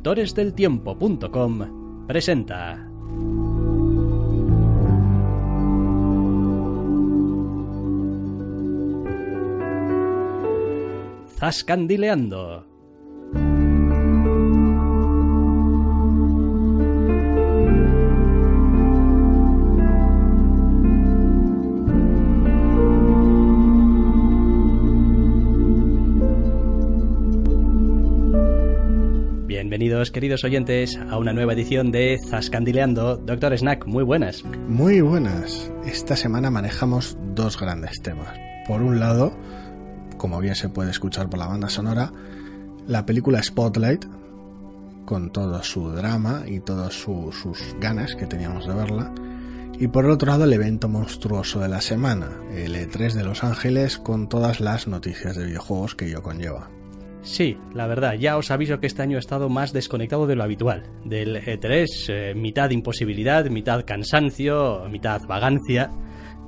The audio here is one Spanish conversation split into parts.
doctoresdeltiempo.com presenta. Zascandileando. Bienvenidos, queridos oyentes, a una nueva edición de Zascandileando. Doctor Snack, muy buenas. Muy buenas. Esta semana manejamos dos grandes temas. Por un lado, como bien se puede escuchar por la banda sonora, la película Spotlight, con todo su drama y todas sus ganas que teníamos de verla. Y por el otro lado, el evento monstruoso de la semana, el E3 de Los Ángeles, con todas las noticias de videojuegos que ello conlleva. Sí, la verdad, ya os aviso que este año he estado más desconectado de lo habitual. Del E3, eh, mitad imposibilidad, mitad cansancio, mitad vagancia.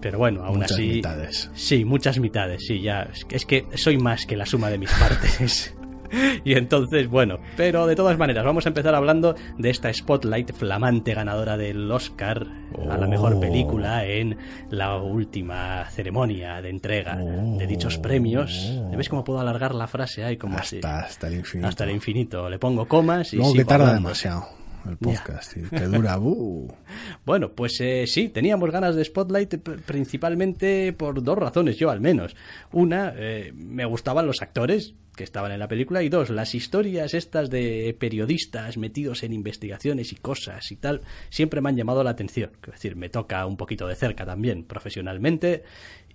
Pero bueno, aún Muchas así. mitades. Sí, muchas mitades, sí, ya. Es que soy más que la suma de mis partes. y entonces, bueno. Pero de todas maneras, vamos a empezar hablando de esta Spotlight flamante ganadora del Oscar a la mejor Oh. película en la última ceremonia de entrega de dichos premios. ¿Ves cómo puedo alargar la frase ahí? Como? Hasta, hasta el infinito. Hasta el infinito. Le pongo comas y Luego que tarda hablando. demasiado el podcast, y que dura. uh. Bueno, pues eh, sí, teníamos ganas de Spotlight pr- principalmente por dos razones, yo al menos. Una, eh, me gustaban los actores que estaban en la película y dos, las historias estas de periodistas metidos en investigaciones y cosas y tal, siempre me han llamado la atención. Es decir, me toca un poquito de cerca también profesionalmente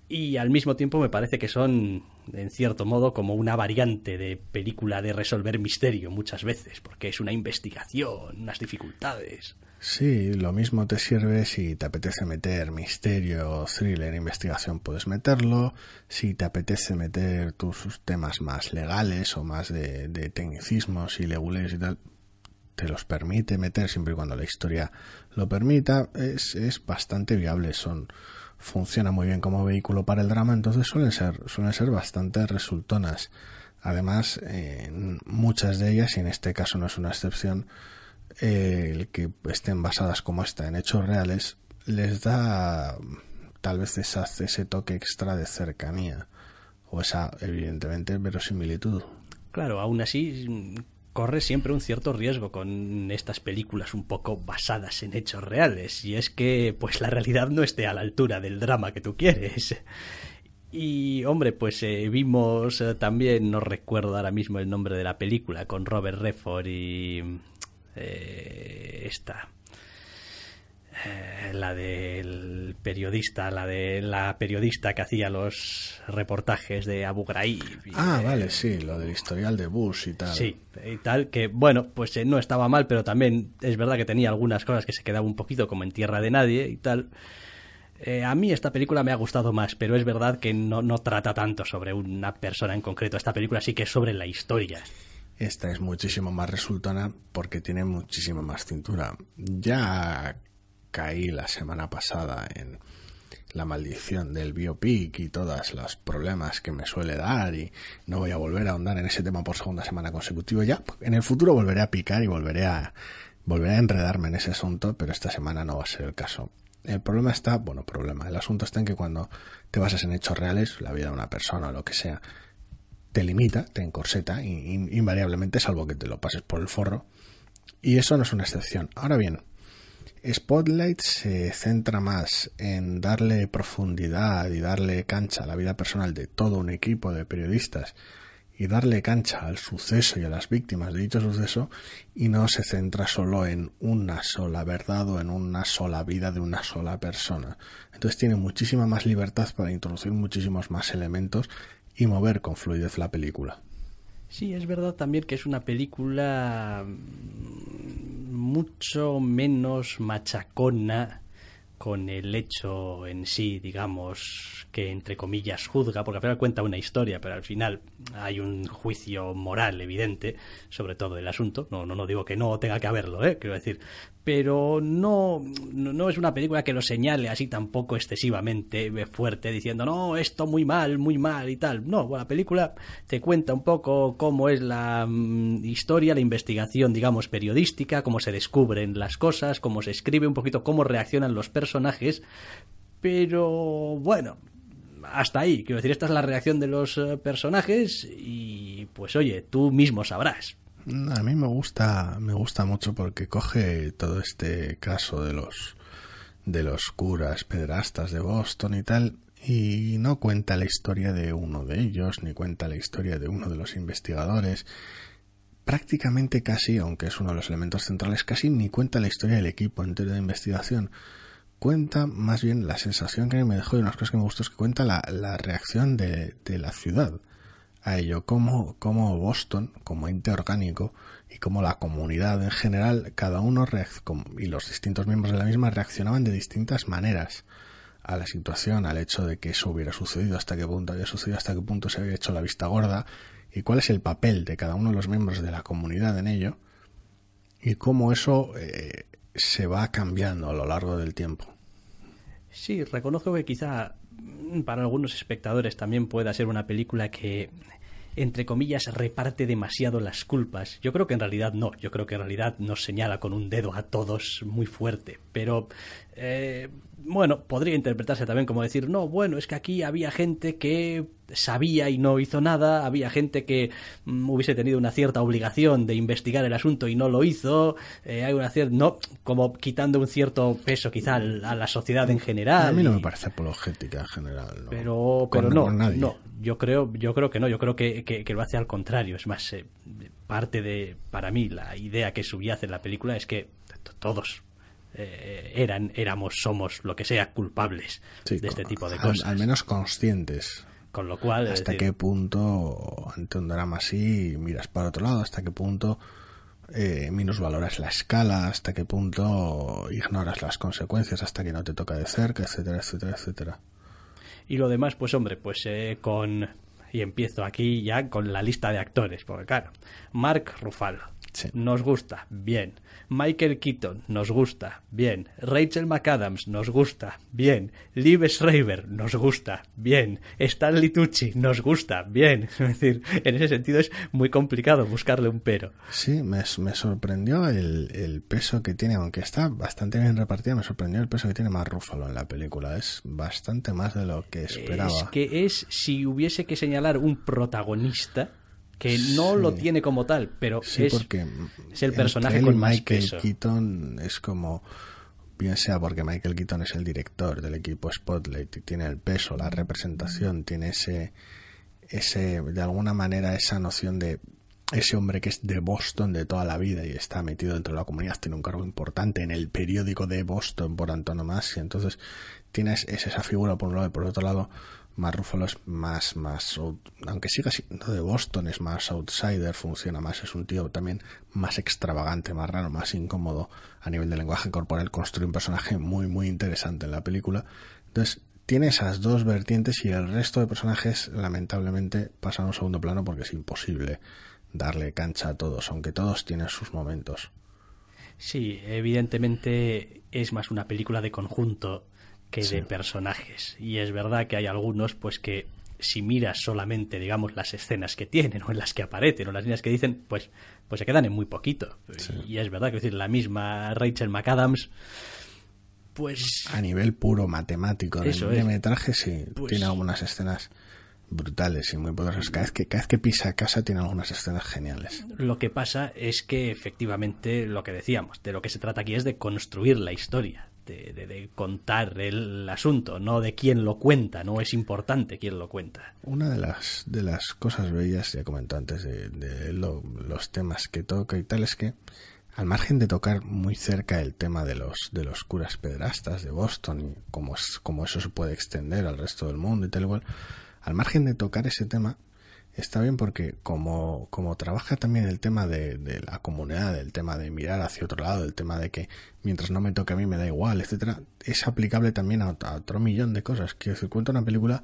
y al mismo tiempo me parece que son, en cierto modo, como una variante de película de resolver misterio muchas veces, porque es una investigación, unas dificultades. Sí, lo mismo te sirve si te apetece meter misterio, thriller, investigación, puedes meterlo. Si te apetece meter tus temas más legales o más de, de tecnicismos y legules y tal, te los permite meter siempre y cuando la historia lo permita. Es, es bastante viable, son funciona muy bien como vehículo para el drama, entonces suelen ser, suelen ser bastante resultonas. Además, en muchas de ellas, y en este caso no es una excepción, eh, el que estén basadas como esta en hechos reales les da tal vez ese toque extra de cercanía o esa evidentemente verosimilitud. Claro, aún así corre siempre un cierto riesgo con estas películas un poco basadas en hechos reales y es que pues la realidad no esté a la altura del drama que tú quieres. Y hombre, pues eh, vimos eh, también, no recuerdo ahora mismo el nombre de la película, con Robert Redford y eh, esta, eh, la del periodista, la de la periodista que hacía los reportajes de Abu Ghraib. y, Ah, eh, vale, sí, lo del historial de Bush y tal. Sí, y tal, que bueno, pues eh, no estaba mal, pero también es verdad que tenía algunas cosas que se quedaba un poquito como en tierra de nadie y tal. Eh, a mí esta película me ha gustado más, pero es verdad que no, no trata tanto sobre una persona en concreto. Esta película sí que es sobre la historia. Esta es muchísimo más resultona porque tiene muchísima más cintura. Ya caí la semana pasada en la maldición del biopic y todos los problemas que me suele dar y no voy a volver a ahondar en ese tema por segunda semana consecutiva. Ya en el futuro volveré a picar y volveré a volveré a enredarme en ese asunto, pero esta semana no va a ser el caso. El problema está, bueno, problema, el asunto está en que cuando te basas en hechos reales, la vida de una persona o lo que sea, te limita, te encorseta, in- in- invariablemente, salvo que te lo pases por el forro. Y eso no es una excepción. Ahora bien, Spotlight se centra más en darle profundidad y darle cancha a la vida personal de todo un equipo de periodistas y darle cancha al suceso y a las víctimas de dicho suceso y no se centra solo en una sola verdad o en una sola vida de una sola persona. Entonces tiene muchísima más libertad para introducir muchísimos más elementos y mover con fluidez la película. Sí, es verdad también que es una película mm, mucho menos machacona con el hecho en sí, digamos, que entre comillas juzga, porque al final cuenta una historia, pero al final hay un juicio moral evidente sobre todo el asunto. No, no, no digo que no tenga que haberlo, ¿eh? quiero decir, pero no, no, es una película que lo señale así tampoco excesivamente fuerte, diciendo, no, esto muy mal, muy mal y tal. No, la película te cuenta un poco cómo es la mm, historia, la investigación, digamos, periodística, cómo se descubren las cosas, cómo se escribe un poquito, cómo reaccionan los personajes, pero bueno, hasta ahí. Quiero decir, esta es la reacción de los eh, personajes y pues oye, tú mismo sabrás. A mí me gusta, me gusta mucho porque coge todo este caso de los de los curas pederastas de Boston y tal y no cuenta la historia de uno de ellos ni cuenta la historia de uno de los investigadores prácticamente casi, aunque es uno de los elementos centrales, casi ni cuenta la historia del equipo entero de investigación. Cuenta más bien la sensación que me dejó y unas cosas que me gustó es que cuenta la, la reacción de, de la ciudad a ello, como, como Boston, como ente orgánico y como la comunidad en general, cada uno y los distintos miembros de la misma reaccionaban de distintas maneras a la situación, al hecho de que eso hubiera sucedido, hasta qué punto había sucedido, hasta qué punto se había hecho la vista gorda y cuál es el papel de cada uno de los miembros de la comunidad en ello y cómo eso eh, se va cambiando a lo largo del tiempo. Sí, reconozco que quizá para algunos espectadores también pueda ser una película que entre comillas, reparte demasiado las culpas. Yo creo que en realidad no, yo creo que en realidad nos señala con un dedo a todos muy fuerte, pero eh, bueno, podría interpretarse también como decir, no, bueno, es que aquí había gente que sabía y no hizo nada, había gente que mm, hubiese tenido una cierta obligación de investigar el asunto y no lo hizo, eh, hay una cierta, no, como quitando un cierto peso quizá a la sociedad en general. A mí no me parece apologética en general. Pero, pero no, no, yo creo, yo creo que no, yo creo que, que, lo hace al contrario, es más, eh, parte de, para mí, la idea que subyace en la película es que todos eh, eran, éramos, somos, lo que sea, culpables de este tipo de cosas. Al, menos conscientes. Con lo cual. ¿Hasta qué punto, ante un drama así, miras para otro lado? ¿Hasta qué punto eh, minusvaloras la escala? ¿Hasta qué punto ignoras las consecuencias hasta que no te toca de cerca? Etcétera, etcétera, etcétera. Y lo demás, pues hombre, pues eh, con. Y empiezo aquí ya con la lista de actores, porque claro, Mark Ruffalo. Nos gusta, bien. Michael Keaton, nos gusta, bien. Rachel McAdams, nos gusta, bien. Liv Schreiber, nos gusta, bien. Stanley Tucci, nos gusta, bien. Es decir, en ese sentido es muy complicado buscarle un pero. Sí, me, sorprendió el, peso que tiene, aunque está bastante bien repartido, me sorprendió el peso que tiene más Ruffalo en la película. Es bastante más de lo que esperaba. Es que es, si hubiese que señalar un protagonista, que no lo tiene como tal, pero es, porque es el personaje con más Michael Keaton es como bien sea porque Michael Keaton es el director del equipo Spotlight y tiene el peso, la representación, tiene ese ese de alguna manera esa noción de ese hombre que es de Boston de toda la vida y está metido dentro de la comunidad, tiene un cargo importante en el periódico de Boston por antonomasia, entonces tienes es esa figura por un lado y por otro lado más Ruffalo es más, más, aunque siga siendo de Boston, es más outsider, funciona más, es un tío también más extravagante, más raro, más incómodo a nivel de lenguaje corporal, construye un personaje muy, muy interesante en la película. Entonces, tiene esas dos vertientes y el resto de personajes, lamentablemente, pasan a un segundo plano porque es imposible darle cancha a todos, aunque todos tienen sus momentos. Sí, evidentemente es más una película de conjunto que de personajes. Y es verdad que hay algunos, pues que si miras solamente, digamos, las escenas que tienen o en las que aparecen o las líneas que dicen, pues, pues se quedan en muy poquito. Y es verdad que decir, la misma Rachel McAdams, pues... A nivel puro matemático, de metraje sí, pues tiene algunas escenas brutales y muy poderosas. Cada vez, que, cada vez que pisa casa tiene algunas escenas geniales. Lo que pasa es que efectivamente lo que decíamos, de lo que se trata aquí es de construir la historia de, contar el asunto, no de quién lo cuenta, no es importante quién lo cuenta. Una de las, de las cosas bellas, ya comenté antes, de, los temas que toca y tal, es que al margen de tocar muy cerca el tema de los, de los curas pedrastas de Boston y cómo, cómo eso se puede extender al resto del mundo y tal igual, al margen de tocar ese tema, está bien porque como, como trabaja también el tema de, la comunidad, el tema de mirar hacia otro lado, el tema de que mientras no me toque a mí me da igual, etcétera, es aplicable también a, a otro millón de cosas. Que se cuenta una película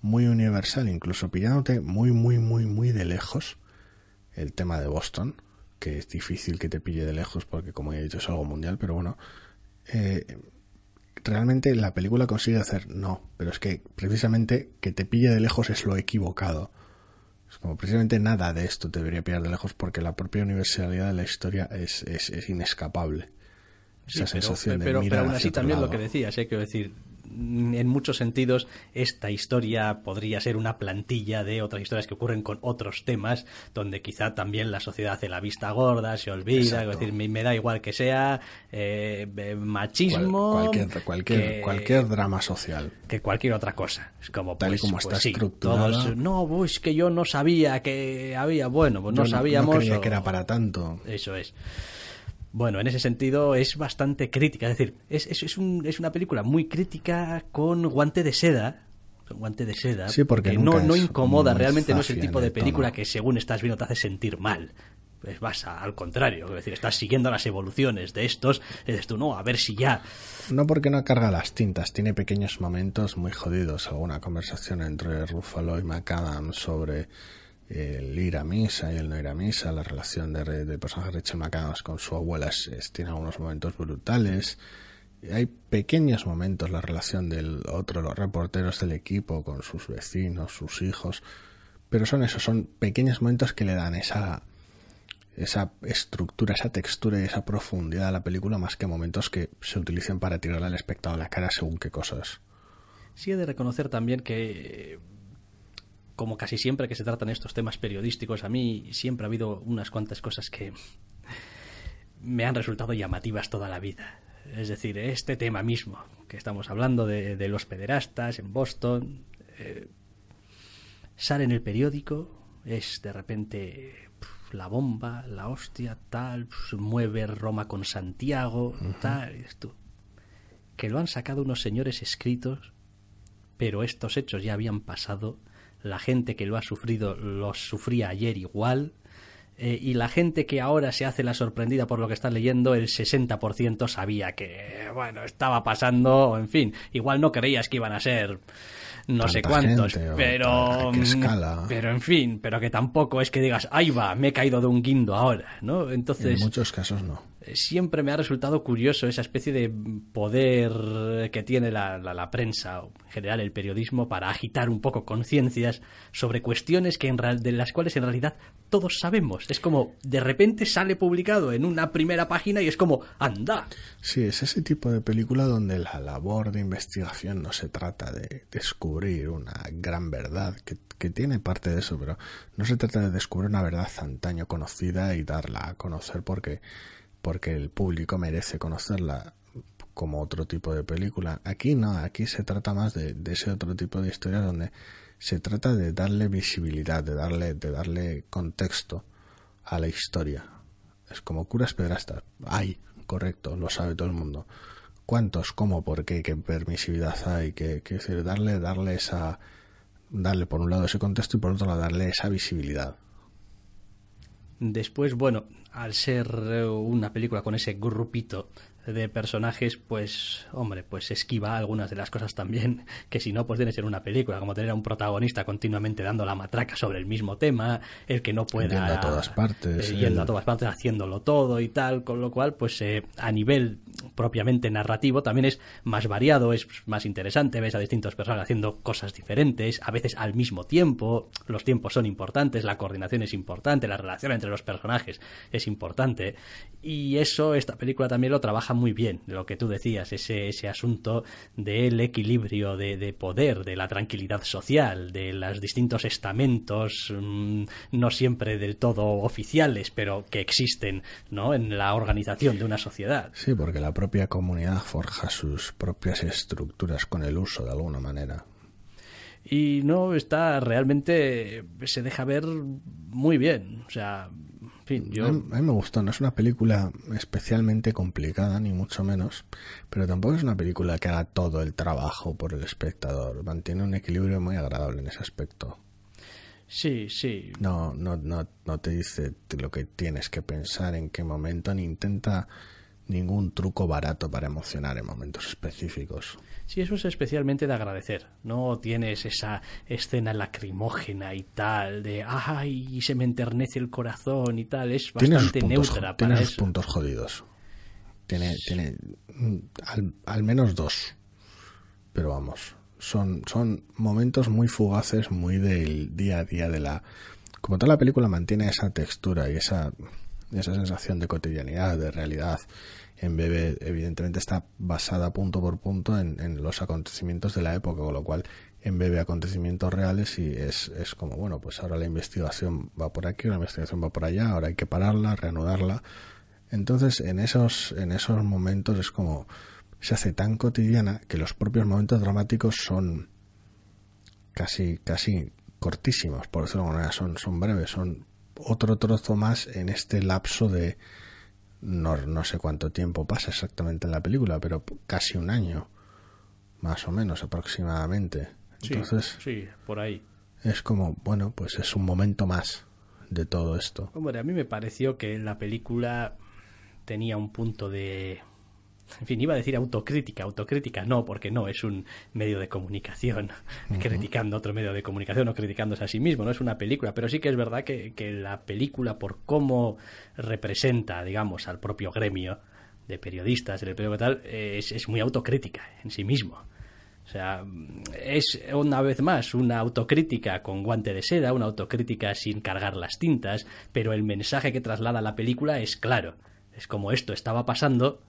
muy universal, incluso pillándote muy, muy, muy, muy de lejos el tema de Boston, que es difícil que te pille de lejos porque como he dicho es algo mundial, pero bueno, eh, realmente la película consigue hacer no, pero es que precisamente que te pille de lejos es lo equivocado como precisamente nada de esto te debería pillar de lejos porque la propia universalidad de la historia es, es, es inescapable. Esa sensación de pero, pero aún así también lo que decías, ¿eh? quiero decir, en muchos sentidos esta historia podría ser una plantilla de otras historias que ocurren con otros temas donde quizá también la sociedad hace la vista gorda, se olvida, es decir, me, me, da igual que sea eh, machismo, Cual, cualquier cualquier que, cualquier drama social, que cualquier otra cosa. Es como tal pues, y como pues está sí, estructurada. todos, no, pues que yo no sabía que había, bueno, pues no sabíamos. No creía o- que era para tanto. Eso es. Bueno, en ese sentido es bastante crítica. Es decir, es, es, es, un- es una película muy crítica con guante de seda. Con guante de seda. Sí, porque no, no incomoda. Realmente no es el tipo de el película tono. que según estás viendo te hace sentir mal. Pues vas a- al contrario. Es decir, estás siguiendo las evoluciones de estos. Y dices tú, no, a ver si ya. No porque no carga las tintas, tiene pequeños momentos muy jodidos. Alguna conversación entre Ruffalo y McAdams sobre el ir a misa y el no ir a misa, la relación de, del personaje de Rachel con su abuela es- tiene algunos momentos brutales. Hay pequeños momentos, la relación del otro, los reporteros del equipo con sus vecinos, sus hijos. Pero son esos, son pequeños momentos que le dan esa, esa estructura, esa textura y esa profundidad a la película más que momentos que se utilicen para tirarle al espectador a la cara según qué cosas. Sí he de reconocer también que, como casi siempre que se tratan estos temas periodísticos, a mí siempre ha habido unas cuantas cosas que me han resultado llamativas toda la vida. Es decir, este tema mismo, que estamos hablando de, de los pederastas en Boston, eh, sale en el periódico, es de repente la bomba, la hostia, tal, pues, mueve Roma con Santiago, tal, y dices tú, que lo han sacado unos señores escritos pero estos hechos ya habían pasado, la gente que lo ha sufrido los sufría ayer igual, eh, y la gente que ahora se hace la sorprendida por lo que está leyendo, el 60% sabía que, bueno, estaba pasando, en fin, igual no creías que iban a ser no sé cuántos, gente, pero... mm, escala. Pero en fin, pero que tampoco es que digas, ahí va, me he caído de un guindo ahora, ¿no? Entonces en muchos casos no. Siempre me ha resultado curioso esa especie de poder que tiene la, la- prensa o en general el periodismo para agitar un poco conciencias sobre cuestiones que en real- de las cuales en realidad todos sabemos. Es como de repente sale publicado en una primera página y es como anda. Sí, es ese tipo de película donde la labor de investigación no se trata de descubrir una gran verdad, que, que tiene parte de eso, pero no se trata de descubrir una verdad antaño conocida y darla a conocer porque, porque el público merece conocerla como otro tipo de película. Aquí no, aquí se trata más de, ese otro tipo de historia donde se trata de darle visibilidad, de darle, de darle contexto a la historia. Es como curas pedrastas. Hay, correcto, lo sabe todo el mundo. ¿Cuántos? ¿Cómo? ¿Por qué? ¿Qué permisividad hay? ¿Qué, qué decir? Darle, darle esa, darle por un lado ese contexto y por otro lado darle esa visibilidad. Después, bueno, al ser eh, una película con ese grupito de personajes, pues, hombre, pues esquiva algunas de las cosas también que si no, pues tiene que ser una película, como tener a un protagonista continuamente dando la matraca sobre el mismo tema, el que no pueda... Yendo a todas partes, eh, yendo el- a todas partes, haciéndolo todo y tal, con lo cual, pues eh, a nivel propiamente narrativo también es más variado, es más interesante, ves a distintos personajes haciendo cosas diferentes, a veces al mismo tiempo, los tiempos son importantes, la coordinación es importante, la relación entre los personajes es importante, y eso esta película también lo trabaja muy bien, lo que tú decías, ese, ese asunto del equilibrio de, de poder, de la tranquilidad social, de los distintos estamentos, mm, no siempre del todo oficiales, pero que existen ¿no? en la organización de una sociedad. Sí, porque la propia comunidad forja sus propias estructuras con el uso de alguna manera. y no está realmente se deja ver muy bien o sea en fin yo A mí, a mí me gustó, no es una película especialmente complicada, ni mucho menos, pero tampoco es una película que haga todo el trabajo por el espectador. Mantiene un equilibrio muy agradable en ese aspecto. Sí, sí. No, no, no, no te dice lo que tienes que pensar, en qué momento, ni intenta ningún truco barato para emocionar en momentos específicos. Sí, eso es especialmente de agradecer. No tienes esa escena lacrimógena y tal, de ay, se me enternece el corazón y tal. Es bastante neutra Tiene sus puntos jodidos. Tiene, tiene mm, al, al, menos dos. Pero vamos, son, son momentos muy fugaces, muy del día a día de la. Como toda la película mantiene esa textura y esa, esa sensación de cotidianidad, de realidad en Bebe evidentemente está basada punto por punto en, los acontecimientos de la época, con lo cual en Bebe acontecimientos reales y es, es como, bueno, pues ahora la investigación va por aquí, la investigación va por allá, ahora hay que pararla, reanudarla. Entonces, en esos, en esos momentos es como se hace tan cotidiana que los propios momentos dramáticos son casi, casi cortísimos, por decirlo de alguna manera, son, son breves, son otro trozo más en este lapso de, no, no sé cuánto tiempo pasa exactamente en la película, pero casi un año, más o menos aproximadamente. Entonces, sí, por ahí. Es como, bueno, pues es un momento más de todo esto. Hombre, a mí me pareció que la película tenía un punto de en fin, iba a decir autocrítica, autocrítica no, porque no, es un medio de comunicación criticando otro medio de comunicación o criticándose a sí mismo, no es una película, pero sí que es verdad que, la película, por cómo representa, digamos, al propio gremio de periodistas, el periódico tal, es, es muy autocrítica en sí mismo. O sea, es una vez más una autocrítica con guante de seda, una autocrítica sin cargar las tintas, pero el mensaje que traslada la película es claro. Es como esto estaba pasando,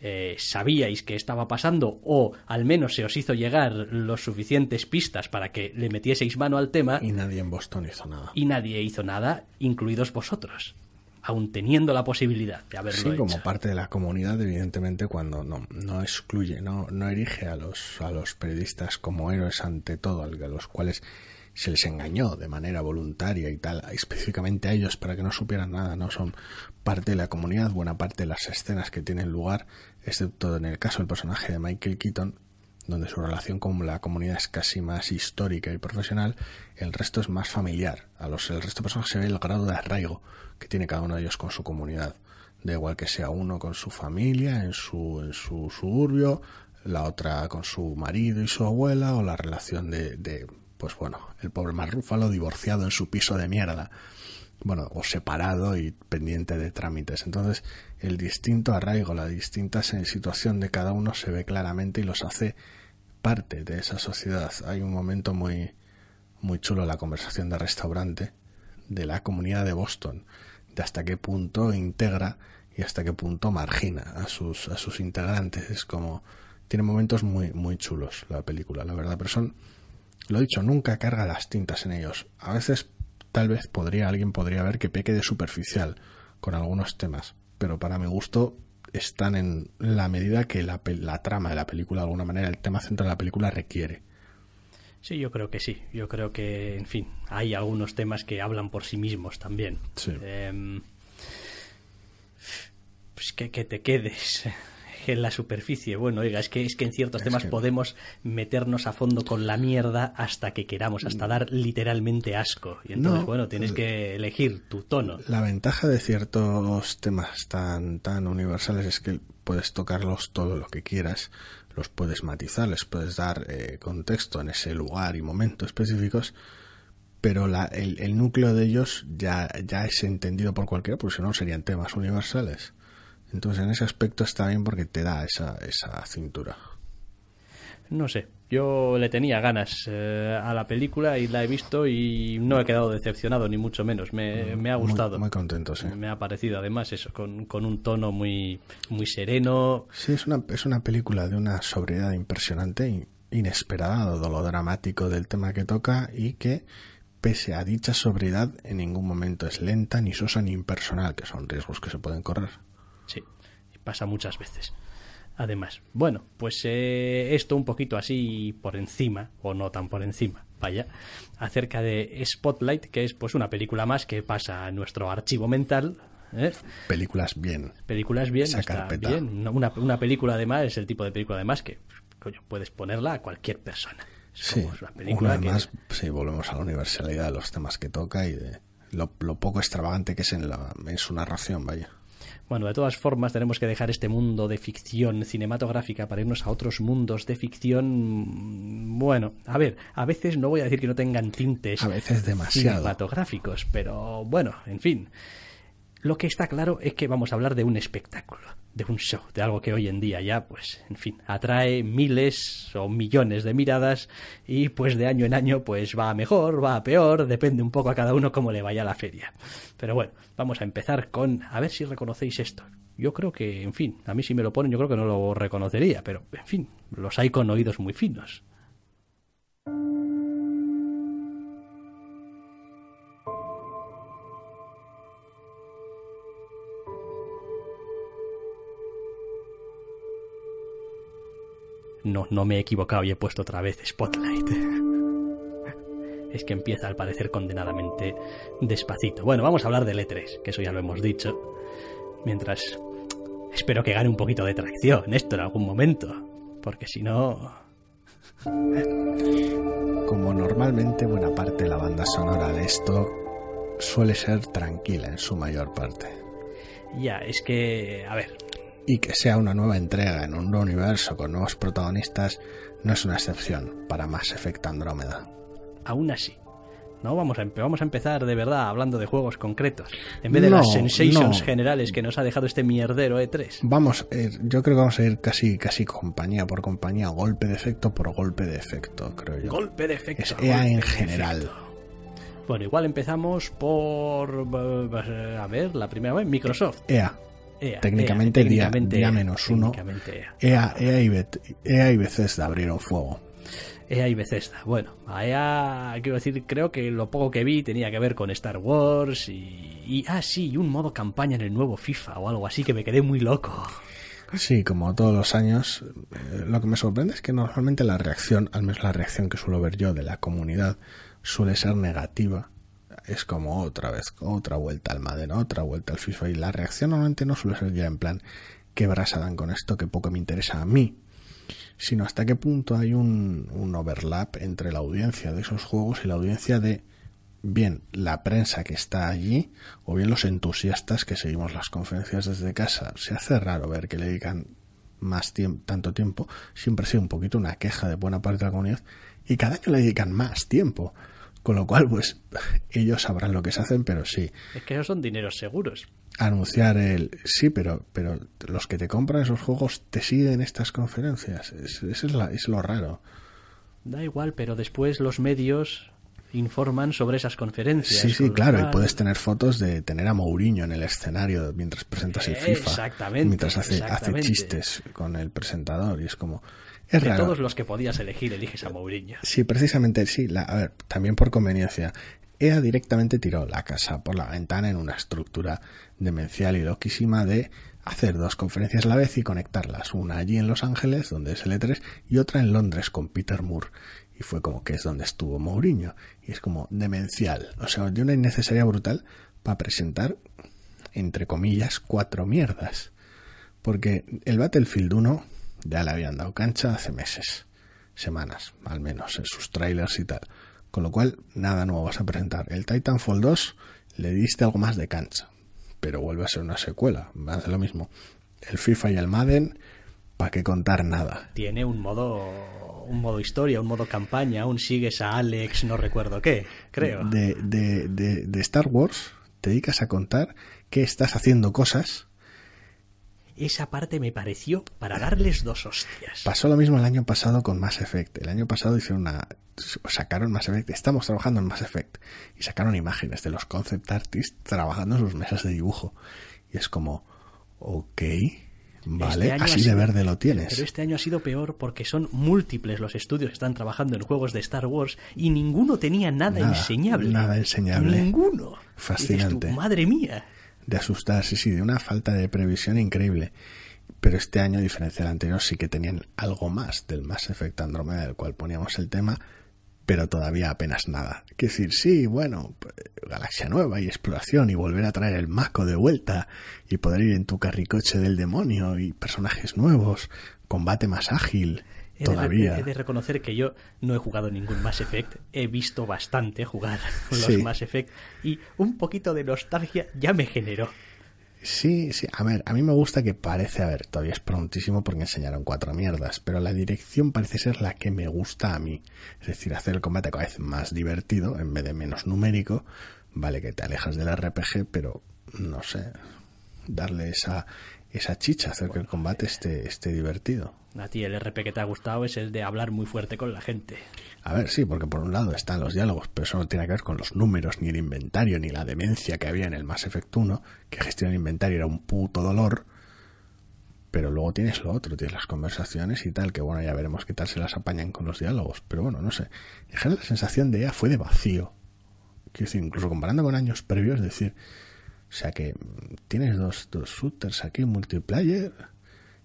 eh, sabíais que estaba pasando o al menos se os hizo llegar los suficientes pistas para que le metieseis mano al tema. Y nadie en Boston hizo nada. Y nadie hizo nada, incluidos vosotros, aun teniendo la posibilidad de haberlo sí, como parte de la comunidad, evidentemente, cuando no, no excluye, no, no erige a los, a los periodistas como héroes ante todo, a los cuales se les engañó de manera voluntaria y tal, específicamente a ellos para que no supieran nada, no son parte de la comunidad, buena parte de las escenas que tienen lugar, excepto en el caso del personaje de Michael Keaton, donde su relación con la comunidad es casi más histórica y profesional, el resto es más familiar. A los, el resto de personas se ve el grado de arraigo que tiene cada uno de ellos con su comunidad. Da igual que sea uno con su familia, en su, en su suburbio, la otra con su marido y su abuela, o la relación de pues bueno, el pobre Marrúfalo divorciado en su piso de mierda, bueno, o separado y pendiente de trámites. Entonces, el distinto arraigo, la distinta situación de cada uno se ve claramente y los hace parte de esa sociedad. Hay un momento muy, muy chulo en la conversación de restaurante de la comunidad de Boston, de hasta qué punto integra y hasta qué punto margina a sus, a sus integrantes. Es como, tiene momentos muy, muy chulos la película, la verdad, pero son lo dicho, nunca carga las tintas en ellos. A veces tal vez podría alguien podría ver que peque de superficial con algunos temas, pero para mi gusto están en la medida que la, la trama de la película, de alguna manera, el tema central de la película requiere. Sí, yo creo que sí. Yo creo que, en fin, hay algunos temas que hablan por sí mismos también. Sí. Em, pues que, que te quedes en la superficie. Bueno, oiga, es que, es que en ciertos temas podemos meternos a fondo con la mierda hasta que queramos, hasta dar literalmente asco. Y entonces, bueno, tienes que elegir tu tono. La ventaja de ciertos temas tan, tan universales es que puedes tocarlos todo lo que quieras, los puedes matizar, les puedes dar eh, contexto en ese lugar y momento específicos, pero la, el, el, núcleo de ellos ya, ya es entendido por cualquiera, porque si no serían temas universales. Entonces en ese aspecto está bien porque te da esa, esa cintura. No sé, yo le tenía ganas eh, a la película y la he visto y no he quedado decepcionado, ni mucho menos. Me, me ha gustado. Muy, contento, sí. Me ha parecido, además, eso, con, con, un tono muy, muy sereno. Sí, es una, es una película de una sobriedad impresionante, inesperada, dado lo dramático del tema que toca y que, pese a dicha sobriedad, en ningún momento es lenta, ni sosa, ni impersonal, que son riesgos que se pueden correr. Sí, pasa muchas veces. Además, bueno, pues eh, esto un poquito así por encima, o no tan por encima, vaya, acerca de Spotlight, que es pues una película más que pasa a nuestro archivo mental. ¿eh? Películas bien. Películas bien, está bien. Una, una película además es el tipo de película además que, coño, puedes ponerla a cualquier persona. Sí, una vez más, sí, volvemos a la universalidad de los temas que toca y de lo, poco extravagante que es en, la, en su narración, vaya. Bueno, de todas formas tenemos que dejar este mundo de ficción cinematográfica para irnos a otros mundos de ficción. Bueno, a ver, a veces no voy a decir que no tengan tintes a veces demasiado. cinematográficos, pero bueno, en fin. Lo que está claro es que vamos a hablar de un espectáculo, de un show, de algo que hoy en día ya, pues, en fin, atrae miles o millones de miradas y pues de año en año pues va mejor, va peor, depende un poco a cada uno cómo le vaya la feria. Pero bueno, vamos a empezar con, a ver si reconocéis esto. Yo creo que, en fin, a mí si me lo ponen yo creo que no lo reconocería, pero en fin, los hay con oídos muy finos. No, no me he equivocado y he puesto otra vez Spotlight. Es que empieza al parecer condenadamente despacito. Bueno, vamos a hablar del E3, que eso ya lo hemos dicho. Mientras espero que gane un poquito de tracción esto en algún momento. Porque si no... Como normalmente buena parte de la banda sonora de esto suele ser tranquila en su mayor parte. Ya, es que, a ver, y que sea una nueva entrega en un nuevo universo con nuevos protagonistas no es una excepción para Mass Effect Andrómeda. Aún así, no vamos a, vamos a empezar de verdad hablando de juegos concretos, en vez de las sensations generales que nos ha dejado este mierdero E3. Vamos, yo creo que vamos a ir casi casi compañía por compañía, golpe de efecto por golpe de efecto, creo yo. Golpe de efecto. Es EA en general. Bueno, igual empezamos por eh, a ver, la primera vez Microsoft. EA. E técnicamente, día, menos uno. EA, EA, y EA y Bethesda abrieron fuego. EA y Bethesda. Bueno, a EA, quiero decir, creo que lo poco que vi tenía que ver con Star Wars y, y. Ah, sí, y un modo campaña en el nuevo FIFA o algo así que me quedé muy loco. Sí, como todos los años, eh, lo que me sorprende es que normalmente la reacción, al menos la reacción que suelo ver yo de la comunidad, suele ser negativa es como otra vez, otra vuelta al Madden, otra vuelta al FIFA. Y la reacción normalmente no suele ser ya en plan, ¿qué brasa dan con esto? Que poco me interesa a mí. Sino hasta qué punto hay un, un overlap entre la audiencia de esos juegos y la audiencia de, bien, la prensa que está allí, o bien los entusiastas que seguimos las conferencias desde casa. Se hace raro ver que le dedican más tiempo, tanto tiempo. Siempre ha sido un poquito una queja de buena parte de la comunidad. Y cada año le dedican más tiempo. Con lo cual, pues ellos sabrán lo que se hacen, pero sí. Es que esos son dineros seguros. Anunciar el... Sí, pero, pero los que te compran esos juegos te siguen estas conferencias. Eso es, es lo raro. Da igual, pero después los medios informan sobre esas conferencias. Sí, sí, claro, y puedes tener fotos de tener a Mourinho en el escenario mientras presentas el FIFA. Exactamente. Mientras hace, hace chistes con el presentador y es como... Es de todos los que podías elegir, eliges a Mourinho. Sí, precisamente, sí. a ver, también por conveniencia. EA directamente tiró la casa por la ventana en una estructura demencial y loquísima de hacer dos conferencias a la vez y conectarlas. Una allí en Los Ángeles, donde es el E3, y otra en Londres con Peter Moore. Y fue como que es donde estuvo Mourinho. Y es como demencial. O sea, de una innecesaria brutal para presentar, entre comillas, cuatro mierdas. Porque el Battlefield 1 ya le habían dado cancha hace meses, semanas, al menos, en sus trailers y tal. Con lo cual, nada nuevo vas a presentar. El Titanfall 2 le diste algo más de cancha, pero vuelve a ser una secuela, va a lo mismo. El FIFA y el Madden, ¿para qué contar nada? Tiene un modo un modo historia, un modo campaña, aún sigues a Alex, no recuerdo qué, creo. De, de, de, de Star Wars te dedicas a contar que estás haciendo cosas esa parte me pareció para darles dos hostias. Pasó lo mismo el año pasado con Mass Effect. El año pasado hicieron una. sacaron Mass Effect. Estamos trabajando en Mass Effect. Y sacaron imágenes de los concept artists trabajando en sus mesas de dibujo. Y es como. Ok. Vale, este así de verde lo tienes. Pero este año ha sido peor porque son múltiples los estudios que están trabajando en juegos de Star Wars y ninguno tenía nada, enseñable. Nada enseñable. Ninguno. Fascinante. Madre mía de asustar, sí, de una falta de previsión increíble. Pero este año, a diferencia del anterior, sí que tenían algo más del Mass Effect Andromeda, del cual poníamos el tema, pero todavía apenas nada. Que decir, sí, bueno, pues, galaxia nueva y exploración y volver a traer el Mako de vuelta y poder ir en tu carricoche del demonio y personajes nuevos, combate más ágil He de, Todavía. he de reconocer que yo no he jugado ningún Mass Effect, he visto bastante jugar los Sí. Mass Effect y un poquito de nostalgia ya me generó. Sí, sí, a ver, a mí me gusta que parece, a ver, todavía es prontísimo porque enseñaron cuatro mierdas, pero la dirección parece ser la que me gusta a mí. Es decir, hacer el combate cada vez más divertido en vez de menos numérico. Vale que te alejas del RPG, pero no sé, darle esa, esa chicha, hacer que el combate esté, esté divertido. A ti el RP que te ha gustado es el de hablar muy fuerte con la gente. A ver, sí, porque por un lado están los diálogos, pero eso no tiene que ver con los números, ni el inventario, ni la demencia que había en el Mass Effect 1, que gestionar el inventario era un puto dolor. Pero luego tienes lo otro, tienes las conversaciones y tal, que bueno, ya veremos qué tal se las apañan con los diálogos. Pero bueno, no sé. En general la sensación de ella fue de vacío. Quiero decir, incluso comparando con años previos, es decir, o sea que mm, tienes dos, dos shooters aquí, multiplayer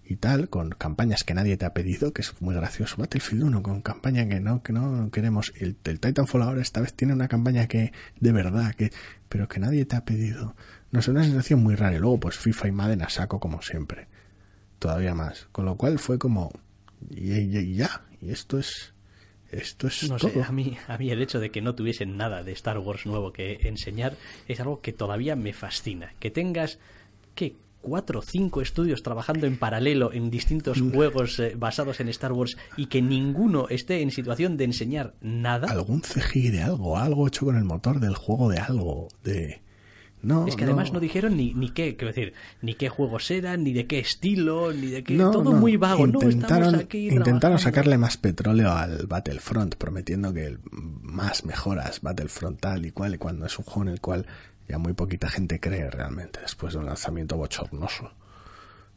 y tal, con campañas que nadie te ha pedido, que es muy gracioso. Battlefield 1 con campaña que no, que no queremos. El, el Titanfall ahora esta vez tiene una campaña que de verdad, que pero que nadie te ha pedido. No sé, una sensación muy rara. Y luego, pues FIFA y Madden a saco como siempre. Todavía más. Con lo cual fue como. Y ya. Y esto es. Esto es No todo. sé, a mí, a mí el hecho de que no tuviesen nada de Star Wars nuevo que enseñar es algo que todavía me fascina. Que tengas, ¿qué? Cuatro o cinco estudios trabajando en paralelo en distintos Mm. juegos eh, basados en Star Wars y que ninguno esté en situación de enseñar nada. Algún CGI de algo, algo hecho con el motor del juego de algo. De. No, Es que además no dijeron ni, ni qué, quiero decir, ni qué juegos eran, ni de qué estilo, ni de qué. No, todo muy vago. Intentaron, aquí intentaron sacarle más petróleo al Battlefront, prometiendo que más mejoras Battlefront tal y cual, y cuando es un juego en el cual ya muy poquita gente cree realmente, después de un lanzamiento bochornoso.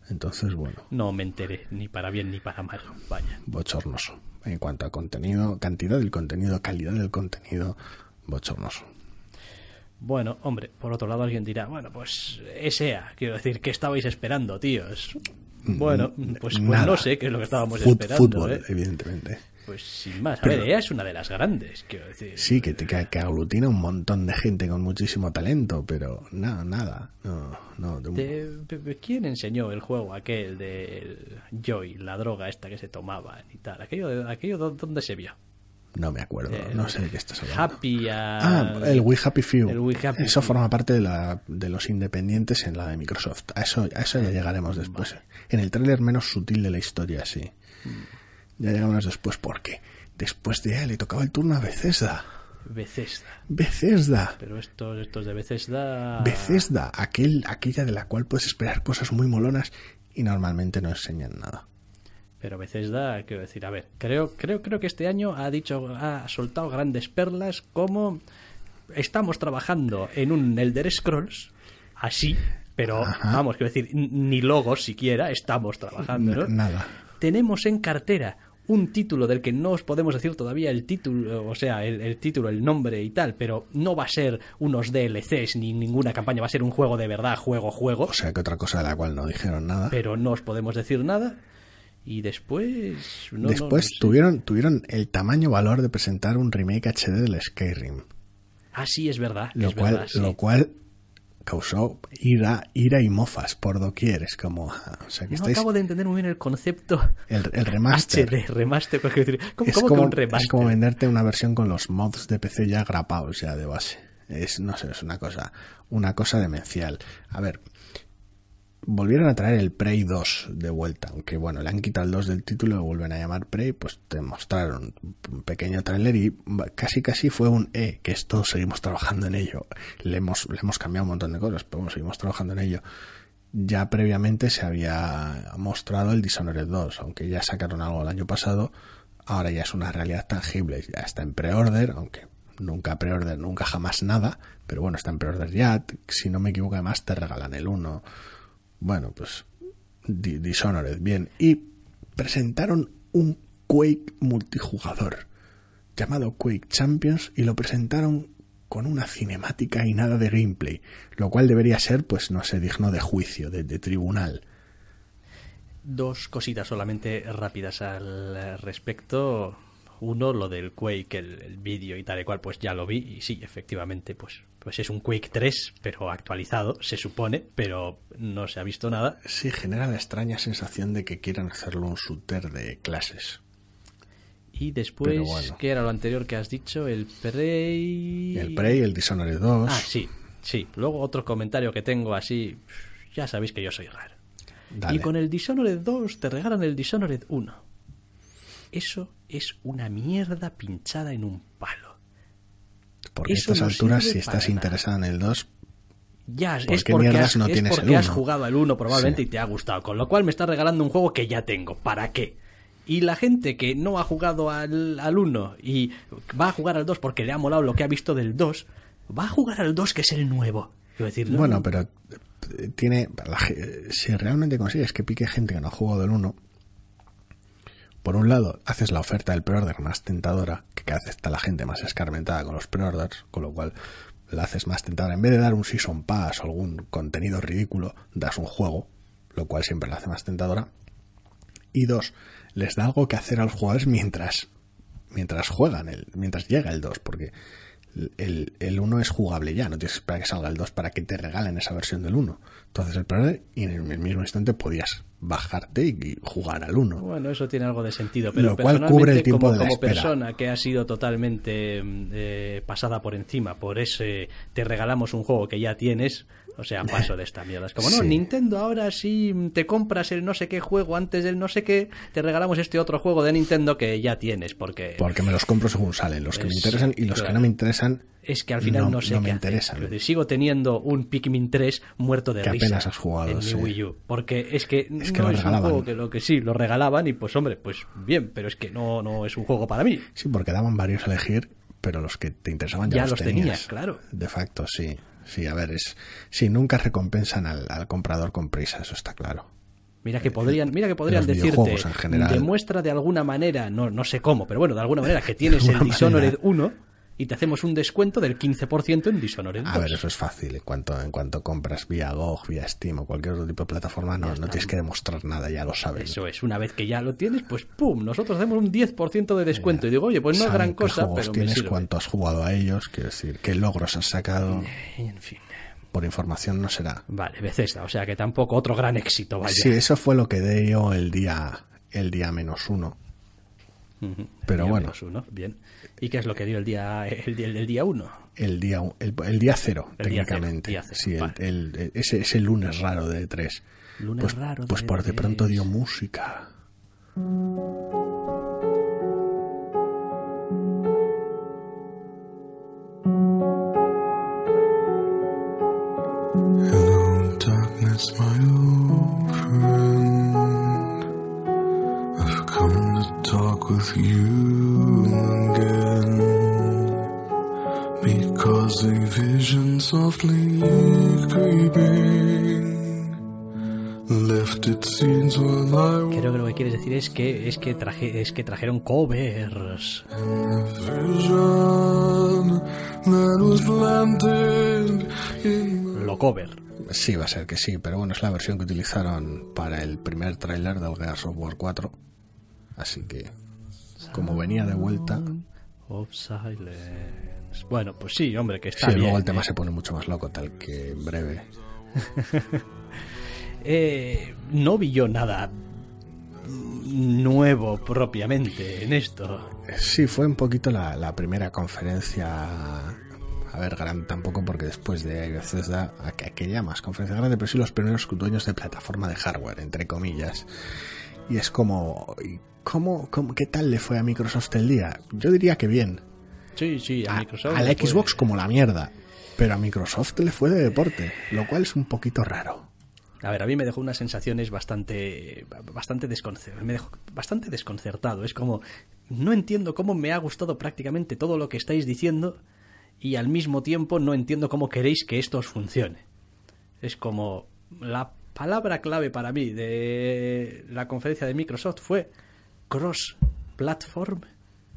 Entonces, bueno, No me enteré, ni para bien ni para mal. Vaya. bochornoso. En cuanto a contenido, cantidad del contenido, calidad del contenido, bochornoso. Bueno, hombre, por otro lado alguien dirá, bueno, pues ESEA, quiero decir, ¿qué estabais esperando, tíos? Bueno, pues, pues Mm, no sé qué es lo que estábamos Fut- esperando. Fútbol, ¿eh? evidentemente. Pues sin más. A Pero- ver, EA es una de las grandes, quiero decir. Sí, que, que, que aglutina un montón de gente con muchísimo talento, pero nada, nada. No, no, de ¿Quién enseñó el juego aquel de Joy, la droga esta que se tomaban y tal? ¿Aquello, aquello dó- dónde se vio? No me acuerdo, El no sé de qué estás hablando. Happy Ah, el We Happy Few. El We Happy eso Few. forma parte de, la, de los independientes en la de Microsoft. A eso, a eso ya llegaremos después. En el tráiler menos sutil de la historia, sí. Ya llegamos después porque después de él le tocaba el turno a Bethesda. Bethesda. Bethesda. Pero estos, estos de Bethesda... Bethesda, aquel, aquella de la cual puedes esperar cosas muy molonas y normalmente no enseñan nada. Pero Bethesda, quiero decir, a ver, creo, creo, creo que este año ha dicho, ha soltado grandes perlas como estamos trabajando en un Elder Scrolls, así, pero Ajá. vamos, quiero decir, ni logos siquiera, estamos trabajando, ¿no? Nada. Tenemos en cartera un título del que no os podemos decir todavía el título, o sea, el, el título, el nombre y tal, pero no va a ser unos DLCs ni ninguna campaña, va a ser un juego de verdad, juego, juego, O sea que otra cosa de la cual no dijeron nada. pero no os podemos decir nada. Y después. no, Después no tuvieron, tuvieron el tamaño valor de presentar un remake HD del Skyrim. Ah, sí, es verdad. Lo es cual, verdad, sí. lo cual causó ira, ira y mofas por doquier. Es como, o sea que No estáis acabo de entender muy bien el concepto el, el remaster. HD, remaster. decir, ¿Cómo, es, cómo como, que un remaster? es como venderte una versión con los mods de PC ya grapados ya de base. Es, no sé, es una cosa, una cosa demencial. A ver, volvieron a traer el Prey 2 de vuelta, aunque bueno, le han quitado el 2 del título lo vuelven a llamar Prey, pues te mostraron un pequeño tráiler y casi casi fue un E, que esto seguimos trabajando en ello. Le hemos, le hemos cambiado un montón de cosas, pero bueno, seguimos trabajando en ello. Ya previamente se había mostrado el Dishonored 2, aunque ya sacaron algo el año pasado, ahora ya es una realidad tangible, ya está en pre-order, aunque nunca pre-order, nunca jamás nada, pero bueno, está en pre-order ya, si no me equivoco además te regalan el 1. Bueno, pues Di- Dishonored, bien. Y presentaron un Quake multijugador llamado Quake Champions y lo presentaron con una cinemática y nada de gameplay, lo cual debería ser, pues no sé, digno de juicio, de tribunal. Dos cositas solamente rápidas al respecto. Uno, lo del Quake, el, el vídeo y tal y cual, pues ya lo vi. Y sí, efectivamente, pues, pues es un Quake 3, pero actualizado, se supone, pero no se ha visto nada. Sí, genera la extraña sensación de que quieran hacerlo un shooter de clases. Y después, bueno. ¿qué era lo anterior que has dicho? El Prey... El Prey, el Dishonored 2. Ah, sí, sí. Luego otro comentario que tengo así... Ya sabéis que yo soy raro. Dale. Y con el Dishonored 2 te regalan el Dishonored 1. Eso es una mierda pinchada en un palo. Porque a estas no alturas, si estás interesado en el 2, Ya, ¿Por es qué porque, mierdas has, no es tienes porque el has jugado el 1 probablemente Sí. y te ha gustado. Con lo cual me estás regalando un juego que ya tengo. ¿Para qué? Y la gente que no ha jugado al, al 1 y va a jugar al 2 porque le ha molado lo que ha visto del 2, va a jugar al 2 que es el nuevo. Decir, no- Bueno, pero eh, tiene. si realmente consigues que pique gente que no ha jugado del 1, por un lado, haces la oferta del pre-order más tentadora, que cada vez está la gente más escarmentada con los pre-orders, con lo cual la haces más tentadora. En vez de dar un Season Pass o algún contenido ridículo, das un juego, lo cual siempre la hace más tentadora. Y dos, les da algo que hacer a los jugadores mientras, mientras juegan, el, mientras llega el 2, porque el, el 1 es jugable ya, no tienes que esperar que salga el 2 para que te regalen esa versión del 1. Entonces el pre y en el mismo instante podías bajarte y, jugar al 1. Bueno, eso tiene algo de sentido, pero Lo cual cubre el tiempo como, de la como persona que ha sido totalmente mm, eh, pasada por encima por ese te regalamos un juego que ya tienes, o sea, paso de esta mierda. Es como, no, Sí. Nintendo ahora si te compras el no sé qué juego antes del no sé qué, te regalamos este otro juego de Nintendo que ya tienes, porque Porque me los compro según salen, los que me Es- interesan y los que no me interesan. es que al final no, sé no me interesan. Decir, sigo teniendo un Pikmin 3 muerto de Que risa apenas has jugado, en mi sí. Wii U, porque es que, Es que no es un juego que lo que sí, lo regalaban y pues hombre, pues bien, pero es que no, no es un juego para mí. Sí, porque daban varios a elegir, pero los que te interesaban ya, Ya los, los tenías. tenías, claro. De facto, sí. Sí, a ver, es. Sí, nunca recompensan al, al comprador con prisa, eso está claro. Mira que podrían, mira que podrían decirte, en general. demuestra de alguna manera, no, no sé cómo, pero bueno, de alguna manera que tienes el Dishonored manera. 1 y te hacemos un descuento del 15% en Dishonored 2. A ver, eso es fácil. En cuanto, en cuanto compras vía GOG, vía Steam o cualquier otro tipo de plataforma, no, no tienes que demostrar nada, ya lo sabes. Eso es, una vez que ya lo tienes, pues pum, nosotros hacemos un 10% de descuento. Y digo, oye, pues no es gran cosa, pero me tienes, sirve. cuánto has jugado a ellos, quiero decir, qué logros has sacado. En fin. Por información no será. Vale, Bethesda, o sea que tampoco otro gran éxito, vaya. Sí, eso fue lo que de yo el día, el día menos uno. Ujú, pero día bueno. menos uno, bien. ¿Y qué es lo que dio el día el, día- el día 1? El día, el, el día cero, El día cero, técnicamente. día cero, sí, el- vale. el- ese, ese lunes raro de tres. Lunes pues, raro de Pues por de E3. pronto dio música. Hello, darkness, my old friend. I've come to talk with you Because a vision softly creeping left its seeds while I was Creo que lo que quieres decir es que es que traje es que trajeron covers. Lo cover. Sí, va a ser que sí, pero bueno, es la versión que utilizaron para el primer tráiler del Gears of War 4. Así que, como venía de vuelta, Of Silence. Bueno, pues sí, hombre, que está sí, bien. luego el tema ¿eh? se pone mucho más loco, tal que en breve. Eh, no vi yo nada nuevo propiamente en esto. Sí, fue un poquito la, la primera conferencia. A ver, gran tampoco porque después de Bethesda, a- aquella más conferencia grande, pero sí los primeros dueños de plataforma de hardware, entre comillas. Y es como, ¿y ¿cómo, cómo, qué tal le fue a Microsoft el día? Yo diría que bien. Sí, sí, a, A, Microsoft. a la fue- Xbox como la mierda, pero a Microsoft le fue de deporte, lo cual es un poquito raro. A ver, a mí me dejó unas sensaciones bastante bastante, desconcer- me dejó bastante desconcertado. Es como, no entiendo cómo me ha gustado prácticamente todo lo que estáis diciendo y al mismo tiempo no entiendo cómo queréis que esto os funcione. Es como, la palabra clave para mí de la conferencia de Microsoft fue cross-platform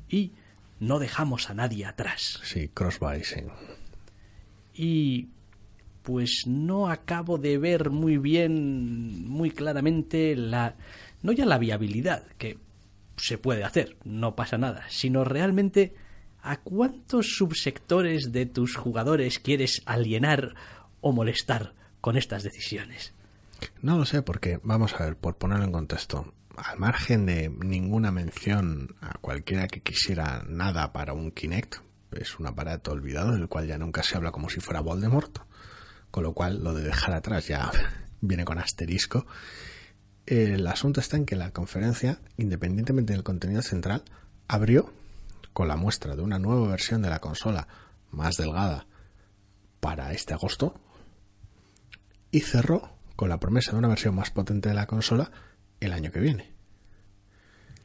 y no dejamos a nadie atrás Sí, cross-buy, sí. y pues no acabo de ver muy bien, muy claramente la no ya la viabilidad que se puede hacer, no pasa nada, sino realmente a cuántos subsectores de tus jugadores quieres alienar o molestar con estas decisiones. No lo sé, porque, vamos a ver, por ponerlo en contexto, al margen de ninguna mención a cualquiera que quisiera nada para un Kinect, es un aparato olvidado del cual ya nunca se habla como si fuera Voldemort, con lo cual lo de dejar atrás ya viene con asterisco. El asunto está en que la conferencia, independientemente del contenido central, abrió con la muestra de una nueva versión de la consola más delgada para este agosto y cerró con la promesa de una versión más potente de la consola el año que viene.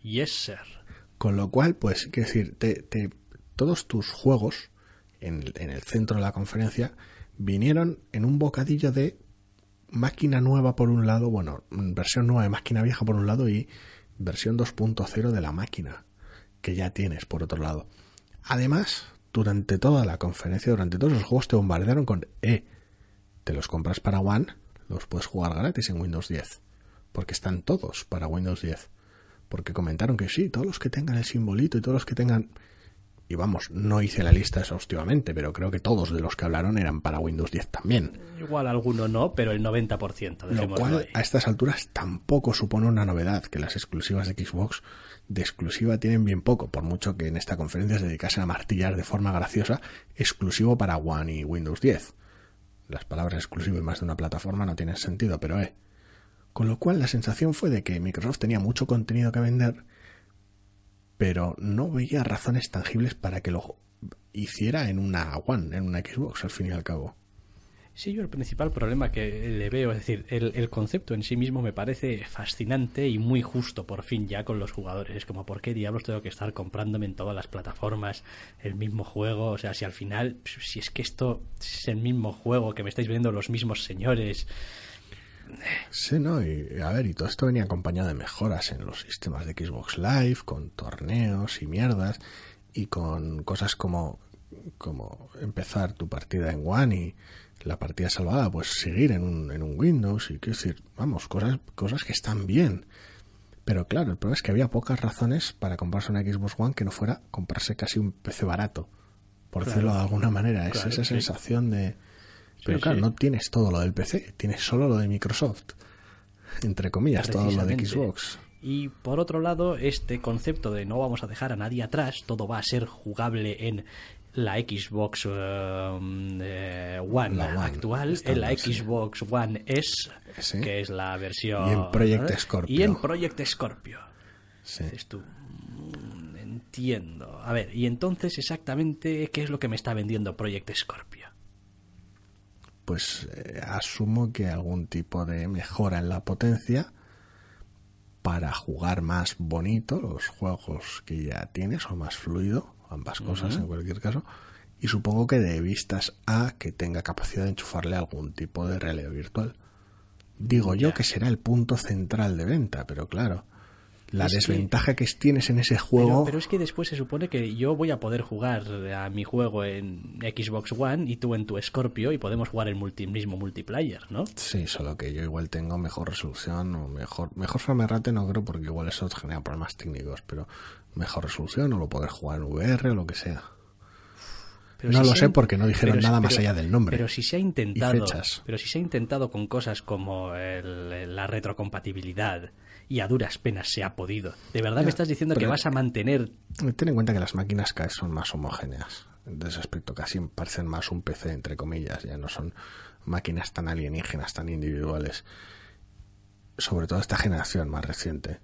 Yes, sir. Con lo cual, pues, quiero decir, te, te, todos tus juegos en, en el centro de la conferencia vinieron en un bocadillo de máquina nueva por un lado, bueno, versión nueva de máquina vieja por un lado y versión 2.0 de la máquina que ya tienes por otro lado. Además, durante toda la conferencia, durante todos los juegos te bombardearon con, eh, te los compras para One, los puedes jugar gratis en Windows 10, porque están todos para Windows 10. Porque comentaron que sí, todos los que tengan el simbolito y todos los que tengan y vamos, no hice la lista exhaustivamente, pero creo que todos de los que hablaron eran para Windows 10 también. Igual alguno no, pero el 90%. Lo cual ahí. a estas alturas tampoco supone una novedad, que las exclusivas de Xbox de exclusiva tienen bien poco, por mucho que en esta conferencia se dedicasen a martillar de forma graciosa exclusivo para One y Windows 10. Las palabras exclusivo y más de una plataforma no tienen sentido, pero eh. Con lo cual la sensación fue de que Microsoft tenía mucho contenido que vender pero no veía razones tangibles para que lo hiciera en una One, en una Xbox, al fin y al cabo. Sí, yo el principal problema que le veo, es decir, el, concepto en sí mismo me parece fascinante y muy justo por fin ya con los jugadores. Es como, ¿por qué diablos tengo que estar comprándome en todas las plataformas el mismo juego? O sea, si al final, si es que esto es el mismo juego que me estáis viendo los mismos señores. Sí, no, y a ver, y todo esto venía acompañado de mejoras en los sistemas de Xbox Live, con torneos y mierdas, y con cosas como, como empezar tu partida en One y la partida salvada, pues seguir en un, en un Windows, y quiero decir, vamos, cosas, cosas que están bien. Pero claro, el problema es que había pocas razones para comprarse una Xbox One que no fuera comprarse casi un PC barato, por claro, decirlo de alguna manera. Es claro, esa sí. sensación de pero Sí, claro, sí. no tienes todo lo del PC, tienes solo lo de Microsoft. Entre comillas, todo lo de. Xbox. Y por otro lado, este concepto de no vamos a dejar a nadie atrás, todo va a ser jugable en la Xbox eh, eh, One, La One, actual, en la sí. Xbox One S, Sí. que es la versión... Y en Project ¿eh? Scorpio. Y en Project Scorpio. Sí. Dices tú, mm, entiendo. A ver, y entonces exactamente qué es lo que me está vendiendo Project Scorpio. Pues eh, asumo que algún tipo de mejora en la potencia para jugar más bonito los juegos que ya tienes o más fluido, ambas cosas en cualquier caso. Y supongo que de vistas a que tenga capacidad de enchufarle algún tipo de realidad virtual. Digo yo que será el punto central de venta, pero claro, la Es desventaja que... tienes en ese juego... Pero, pero es que después se supone que yo voy a poder jugar a mi juego en Xbox One y tú en tu Scorpio y podemos jugar el multi- mismo multiplayer, ¿no? Sí, solo que yo igual tengo mejor resolución o mejor mejor frame rate no creo porque igual eso genera problemas técnicos, pero mejor resolución o lo poder jugar en VR o lo que sea. Pero No si lo sé porque no dijeron pero- nada más allá del nombre Pero si se ha intentado, pero si se ha intentado con cosas como el- la retrocompatibilidad y a duras penas se ha podido. ¿De verdad Ya, me estás diciendo que vas a mantener Ten en cuenta que las máquinas cada vez son más homogéneas. En ese aspecto casi parecen más un PC, entre comillas. Ya no son máquinas tan alienígenas, tan individuales. Sobre todo esta generación más reciente.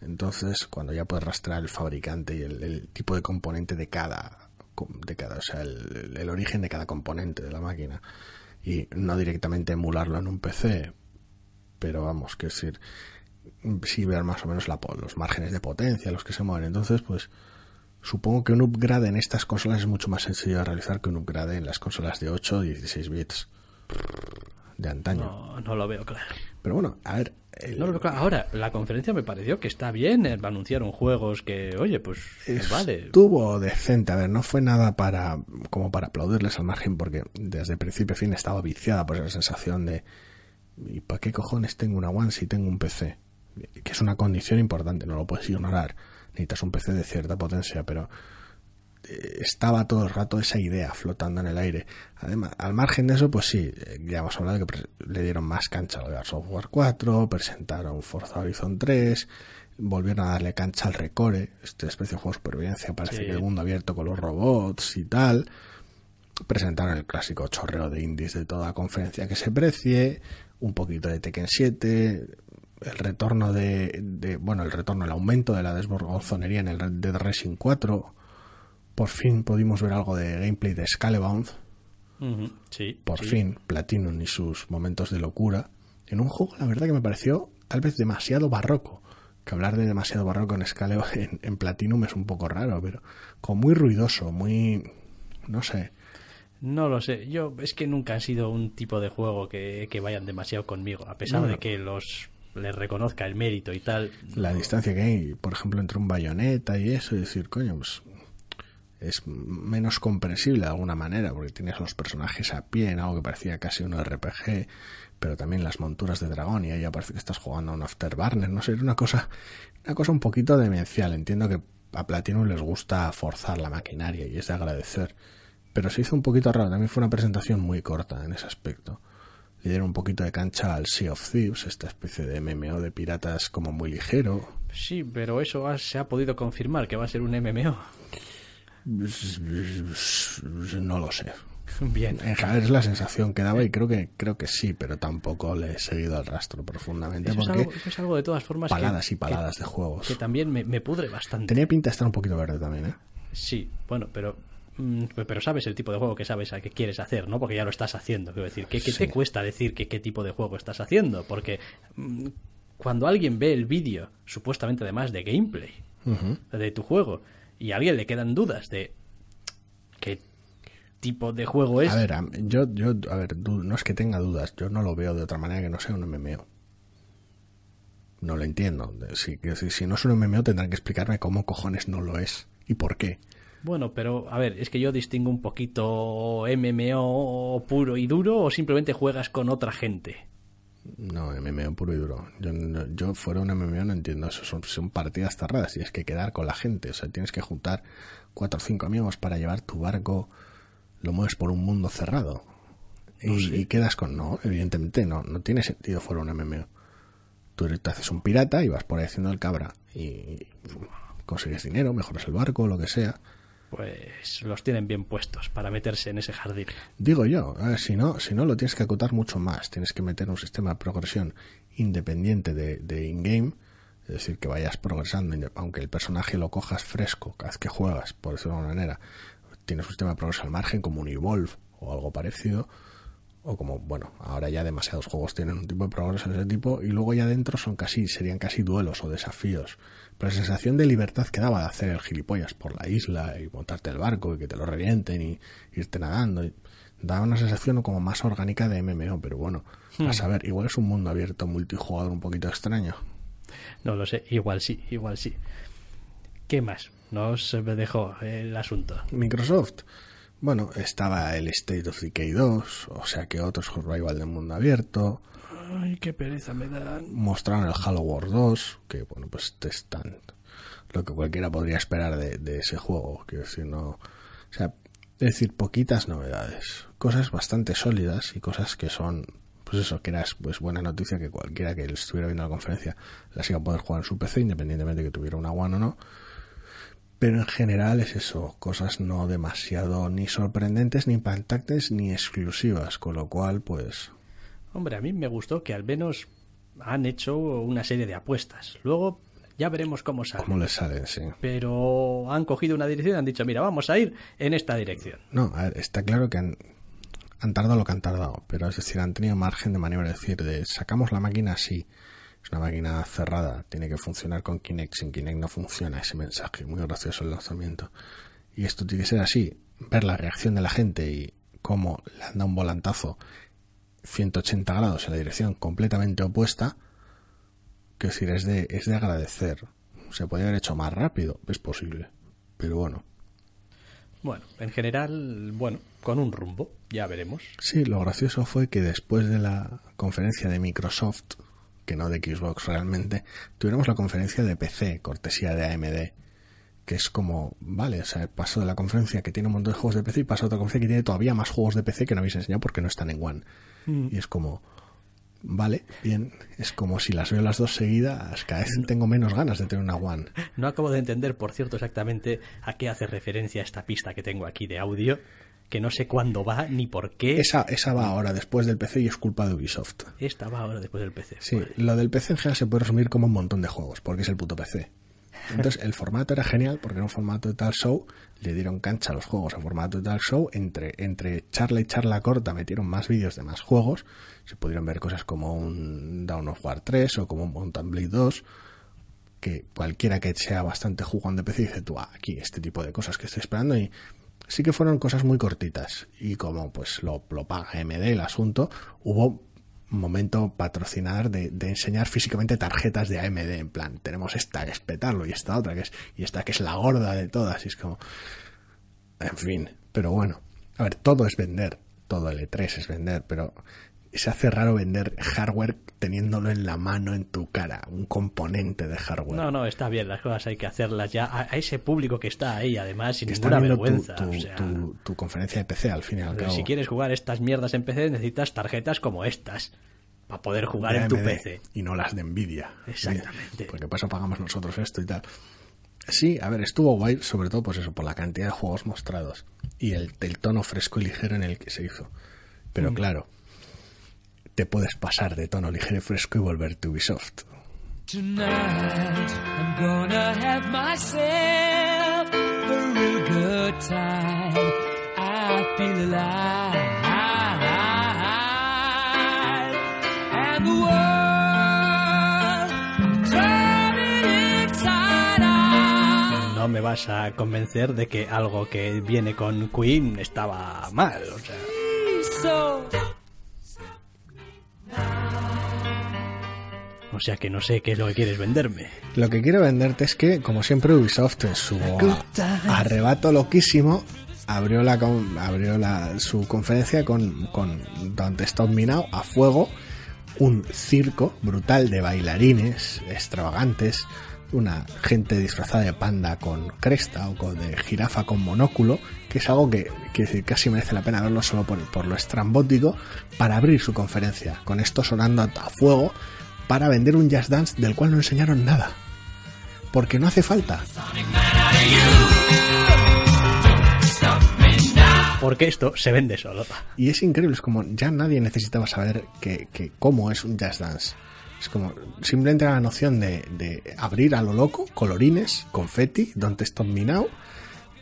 Entonces, cuando ya puedes rastrear el fabricante y el, el tipo de componente de cada, de cada, o sea, el, el origen de cada componente de la máquina. Y no directamente emularlo en un PC. Pero vamos, que decir, sí ver más o menos la, los márgenes de potencia, los que se mueven. Entonces, pues supongo que un upgrade en estas consolas es mucho más sencillo de realizar que un upgrade en las consolas de 8 o 16 bits de antaño. no, no lo veo claro. Pero bueno, a ver, el- No lo veo claro. Ahora, la conferencia me pareció que está bien, eh, anunciaron juegos que, oye, pues vale. estuvo decente. A ver, no fue nada para como para aplaudirles al margen porque desde principio a fin estaba viciada por esa sensación de ¿y para qué cojones tengo una One si tengo un PC? Que es una condición importante, no lo puedes ignorar. Necesitas un PC de cierta potencia, pero eh, estaba todo el rato esa idea flotando en el aire. Además, al margen de eso, pues sí, eh, ya hemos hablado de que le dieron más cancha a lo de Software 4, presentaron Forza Horizon 3, volvieron a darle cancha al Recore, esta especie de juego de supervivencia, parece Sí. que el mundo abierto con los robots y tal. Presentaron el clásico chorreo de indies de toda conferencia que se precie, un poquito de Tekken 7, el retorno de, de- bueno, el retorno, el aumento de la desborgozonería en el Red Dead Racing 4. Por fin pudimos ver algo de gameplay de Scalebound, Ujú, Sí. por sí. fin Platinum y sus momentos de locura en un juego la verdad que me pareció tal vez demasiado barroco que hablar de demasiado barroco en Scaleo en, en Platinum es un poco raro pero como muy ruidoso muy no sé No lo sé. Yo es que nunca han sido un tipo de juego que, que vayan demasiado conmigo. A pesar No. de que los les reconozca el mérito y tal. la distancia que hay por ejemplo entre un bayoneta y eso y decir coño pues es menos comprensible de alguna manera porque tienes los personajes a pie en algo que parecía casi un RPG pero también las monturas de dragón y ahí parece que estás jugando a un Afterburner no sé era una cosa una cosa un poquito demencial. Entiendo que a Platinum les gusta forzar la maquinaria y es de agradecer pero se hizo un poquito raro. También fue una presentación muy corta en ese aspecto le dieron un poquito de cancha al Sea of Thieves esta especie de MMO de piratas como muy ligero Sí, pero eso ha- se ha podido confirmar que va a ser un MMO. No lo sé. Bien. En general es la sensación que daba y creo que creo que sí, pero tampoco le he seguido al rastro profundamente Eso es, porque algo, es algo de todas formas que- paladas y que- paladas de juegos. que también me, me pudre bastante. Tenía pinta de estar un poquito verde también, ¿eh? Sí, bueno, pero pero sabes el tipo de juego que sabes a qué quieres hacer, ¿no? Porque ya lo estás haciendo. Quiero decir, ¿qué, qué Sí. te cuesta decir que qué tipo de juego estás haciendo? Porque mm, cuando alguien ve el vídeo, supuestamente además de gameplay, de tu juego, y a alguien le quedan dudas de qué tipo de juego es, A ver, a- yo, yo, a ver, no es que tenga dudas, yo no lo veo de otra manera que no sea un MMO. No lo entiendo. Si, decir, si no es un MMO tendrán que explicarme cómo cojones no lo es y por qué. Bueno, pero a ver, es que yo distingo un poquito MMO puro y duro o simplemente juegas con otra gente. No, MMO puro y duro. Yo, yo fuera un MMO no entiendo eso. Son, son partidas cerradas. Tienes que quedar con la gente. O sea, tienes que juntar cuatro o cinco amigos para llevar tu barco. Lo mueves por un mundo cerrado. Y, y quedas con... No, evidentemente no. No tiene sentido fuera un MMO. Tú te haces un pirata y vas por ahí haciendo el cabra. Y consigues dinero, mejoras el barco, lo que sea. Pues los tienen bien puestos para meterse en ese jardín. Digo yo, si no, si no lo tienes que acotar mucho más, tienes que meter un sistema de progresión independiente de, de in-game, es decir, que vayas progresando, aunque el personaje lo cojas fresco cada vez que juegas, por decirlo de alguna manera, tienes un sistema de progreso al margen como un Evolve o algo parecido, o como, bueno, ahora ya demasiados juegos tienen un tipo de progreso de ese tipo, y luego ya dentro son casi, serían casi duelos o desafíos. Pero la sensación de libertad que daba de hacer el gilipollas por la isla y montarte el barco y que te lo revienten y irte nadando, y daba una sensación como más orgánica de MMO, pero bueno, a saber, igual es un mundo abierto multijugador un poquito extraño. No lo sé, igual sí, igual sí. ¿Qué más? Nos dejó el asunto. Microsoft. Bueno, estaba el State of Decay 2, o sea que otro survival de mundo abierto. Ay, qué pereza me dan. Mostraron el Halo Wars 2, que bueno, pues te están lo que cualquiera podría esperar de, de ese juego. Quiero decir, no. O sea, es decir, poquitas novedades. Cosas bastante sólidas y cosas que son. Pues eso, que era pues buena noticia que cualquiera que estuviera viendo la conferencia las iba a poder jugar en su PC, independientemente de que tuviera una One o no. Pero en general es eso, cosas no demasiado ni sorprendentes, ni impactantes, ni exclusivas, con lo cual, pues, Hombre, a mí me gustó que al menos han hecho una serie de apuestas. Luego ya veremos cómo sale. ¿cómo les salen? Sí. Pero han cogido una dirección y han dicho, mira, vamos a ir en esta dirección. No, a ver, está claro que han, han tardado lo que han tardado, pero es decir, han tenido margen de maniobra, es decir, de sacamos la máquina así, es una máquina cerrada, tiene que funcionar con Kinect, sin Kinect no funciona ese mensaje, muy gracioso el lanzamiento. Y esto tiene que ser así, ver la reacción de la gente y cómo le han dado un volantazo 180 grados en la dirección completamente opuesta, que decir, es de, es de agradecer. Se podría haber hecho más rápido, es posible, pero bueno. Bueno, en general, bueno, con un rumbo, ya veremos. Sí, lo gracioso fue que después de la conferencia de Microsoft, que no de Xbox realmente, tuviéramos la conferencia de PC, cortesía de AMD, que es como, vale, o sea, paso de la conferencia que tiene un montón de juegos de PC y paso a otra conferencia que tiene todavía más juegos de PC que no habéis enseñado porque no están en One. Y es como, vale, bien. Es como si las veo las dos seguidas, cada vez tengo menos ganas de tener una One. No acabo de entender, por cierto, exactamente a qué hace referencia esta pista que tengo aquí de audio, que no sé cuándo va ni por qué. Esa, esa va ahora después del PC y es culpa de Ubisoft. Esta va ahora después del PC. Sí, Vale. lo del PC en general se puede resumir como un montón de juegos, porque es el puto PC. Entonces, el formato era genial porque era un formato de tal show, le dieron cancha a los juegos en formato de tal show, entre, entre charla y charla corta metieron más vídeos de más juegos, se pudieron ver cosas como un Dawn of War 3 o como un Mountain Blade 2, que cualquiera que sea bastante jugón de PC dice tú, ah, aquí este tipo de cosas que estoy esperando y sí que fueron cosas muy cortitas y como pues lo, lo paga AMD el asunto, hubo momento patrocinar de, de enseñar físicamente tarjetas de AMD en plan, tenemos esta que es petarlo y esta otra que es y esta que es la gorda de todas y es como en fin, pero bueno, a ver, todo es vender, todo el E3 es vender, pero se hace raro vender hardware teniéndolo en la mano, en tu cara, un componente de hardware. No, no, está bien, las cosas hay que hacerlas ya a, a ese público que está ahí, además, sin que ninguna tu, vergüenza. tu- o sea, tu- tu conferencia de PC al fin y al cabo. si quieres jugar estas mierdas en PC, necesitas tarjetas como estas para poder jugar en tu PC. Y no las de Nvidia. Exactamente. Porque por eso pagamos nosotros esto y tal. Sí, a ver, estuvo guay, sobre todo pues eso, por la cantidad de juegos mostrados y el, el tono fresco y ligero en el que se hizo. Pero Mm. claro, te puedes pasar de tono ligero y fresco y volverte Ubisoft. Tonight I'm gonna have myself a real good time. I feel alive. And the world turning inside out. No me vas a convencer de que algo que viene con Queen estaba mal. O sea, So o sea que no sé qué es lo que quieres venderme. Lo que quiero venderte es que, como siempre, Ubisoft en su arrebato loquísimo abrió la abrió la, su conferencia con, con Don't Stop Me Now a fuego, un circo brutal de bailarines extravagantes, una gente disfrazada de panda con cresta o con, de jirafa con monóculo, que es algo que, que casi merece la pena verlo solo por, por lo estrambótico, para abrir su conferencia, con esto sonando a fuego, para vender un jazz dance del cual no enseñaron nada. Porque no hace falta. Porque esto se vende solo. Y es increíble, es como ya nadie necesitaba saber que, que cómo es un jazz dance. Es como simplemente la noción de, de abrir a lo loco, colorines, confetti, don't stop me now,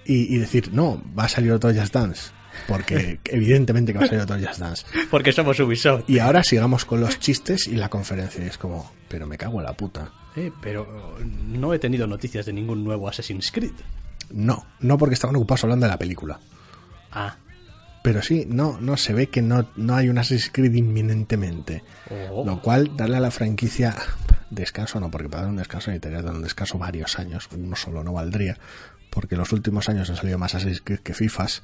y, y decir, no, va a salir otro jazz dance. Porque evidentemente que va a salir otro jazz dance. Porque somos Ubisoft. Y ahora sigamos con los chistes y la conferencia. Y es como, pero me cago en la puta. Eh, pero no he tenido noticias de ningún nuevo Assassin's Creed. No, no porque estaban ocupados hablando de la película. Ah, Pero sí, no, no se ve que no, no hay un Assassin's Creed inminentemente. Oh. Lo cual, darle a la franquicia descanso no, porque para dar un descanso necesitaría dar un descanso varios años. Uno solo no valdría. Porque en los últimos años han salido más Assassin's Creed que FIFAs.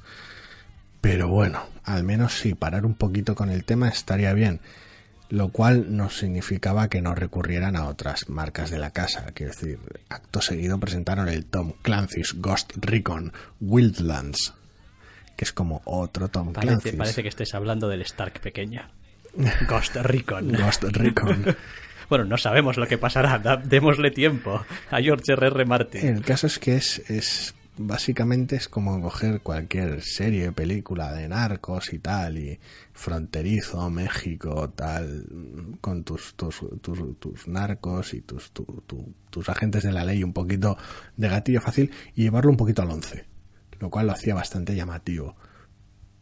Pero bueno, al menos sí, parar un poquito con el tema estaría bien. Lo cual no significaba que no recurrieran a otras marcas de la casa. Quiero decir, acto seguido presentaron el Tom Clancy's Ghost Recon Wildlands. Que es como otro Tom parece, Clancy's. parece que estés hablando del Stark pequeño. Ghost Recon. Ghost Recon. Bueno, no sabemos lo que pasará. da- démosle tiempo a George R.R. Martin. El caso es que es, es básicamente es como coger cualquier serie, película de narcos y tal, y fronterizo, México, tal, con tus, tus, tus, tus narcos y tus, tu- tu- tus agentes de la ley un poquito de gatillo fácil y llevarlo un poquito al once, lo cual lo hacía bastante llamativo.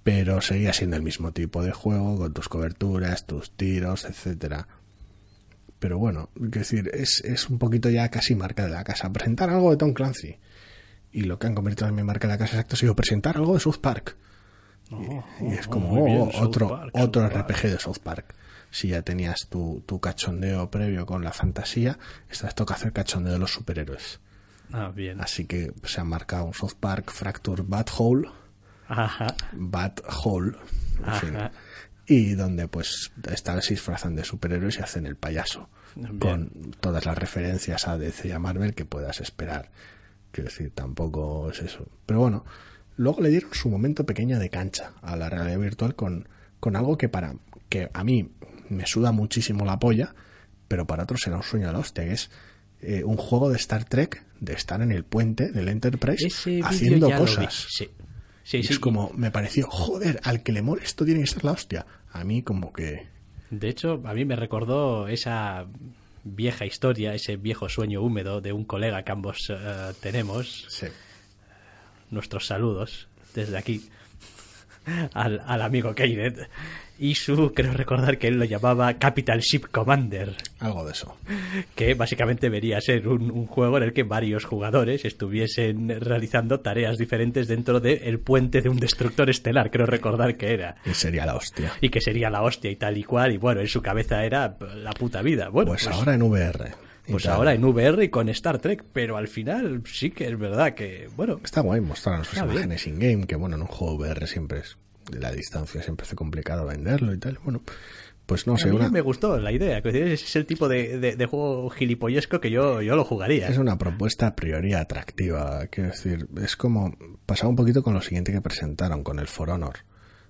Pero seguía siendo el mismo tipo de juego, con tus coberturas, tus tiros, etcétera pero bueno, decir, es, es un poquito ya casi marca de la casa. Presentar algo de Tom Clancy. Y lo que han convertido en mi marca de la casa exacto ha sido presentar algo de South Park. y, y es como muy bien, oh, otro, Park, otro South Park. RPG de South Park. Si ya tenías tu, tu cachondeo previo con la fantasía, esta vez toca hacer cachondeo de los superhéroes. Ah, bien. Así que se han marcado un South Park Fracture Bad Hole. Ajá. Bad Hole. En fin. Y donde pues esta vez se disfrazan de superhéroes y hacen el payaso. Bien. Con todas las referencias a DC y a Marvel que puedas esperar. Quiero decir, tampoco es eso. Pero bueno, luego le dieron su momento pequeño de cancha a la realidad virtual con, con algo que para que a mí me suda muchísimo la polla, pero para otros será un sueño de la hostia, que es eh, un juego de Star Trek, de estar en el puente del Enterprise Ese haciendo cosas. Sí. Sí, Y sí, es como, me pareció, joder, al que le mole esto tiene que ser la hostia. A mí como que... De hecho, a mí me recordó esa vieja historia, ese viejo sueño húmedo de un colega que ambos eh, tenemos. Sí. Nuestros saludos desde aquí al, al amigo Keinet. Y su, creo recordar que él lo llamaba Capital Ship Commander, Algo de eso. que básicamente vería ser un, un juego en el que varios jugadores estuviesen realizando tareas diferentes dentro del puente de un destructor estelar, creo recordar que era. Y sería la hostia. y que sería la hostia y tal y cual, y bueno, en su cabeza era la puta vida. Bueno, Pues, ahora en VR. pues tal. ahora en VR y con Star Trek, pero al final sí que es verdad que, bueno, Está guay mostrar sus imágenes in-game, que bueno, en un juego VR siempre es... La distancia siempre hace complicado venderlo y tal. Bueno, pues no a sé, mí una, me gustó la idea. Ese es el tipo de, de- de juego gilipollesco que yo, yo lo jugaría. es una propuesta a priori atractiva. Quiero decir, es como... Pasaba un poquito con lo siguiente que presentaron, con el For Honor.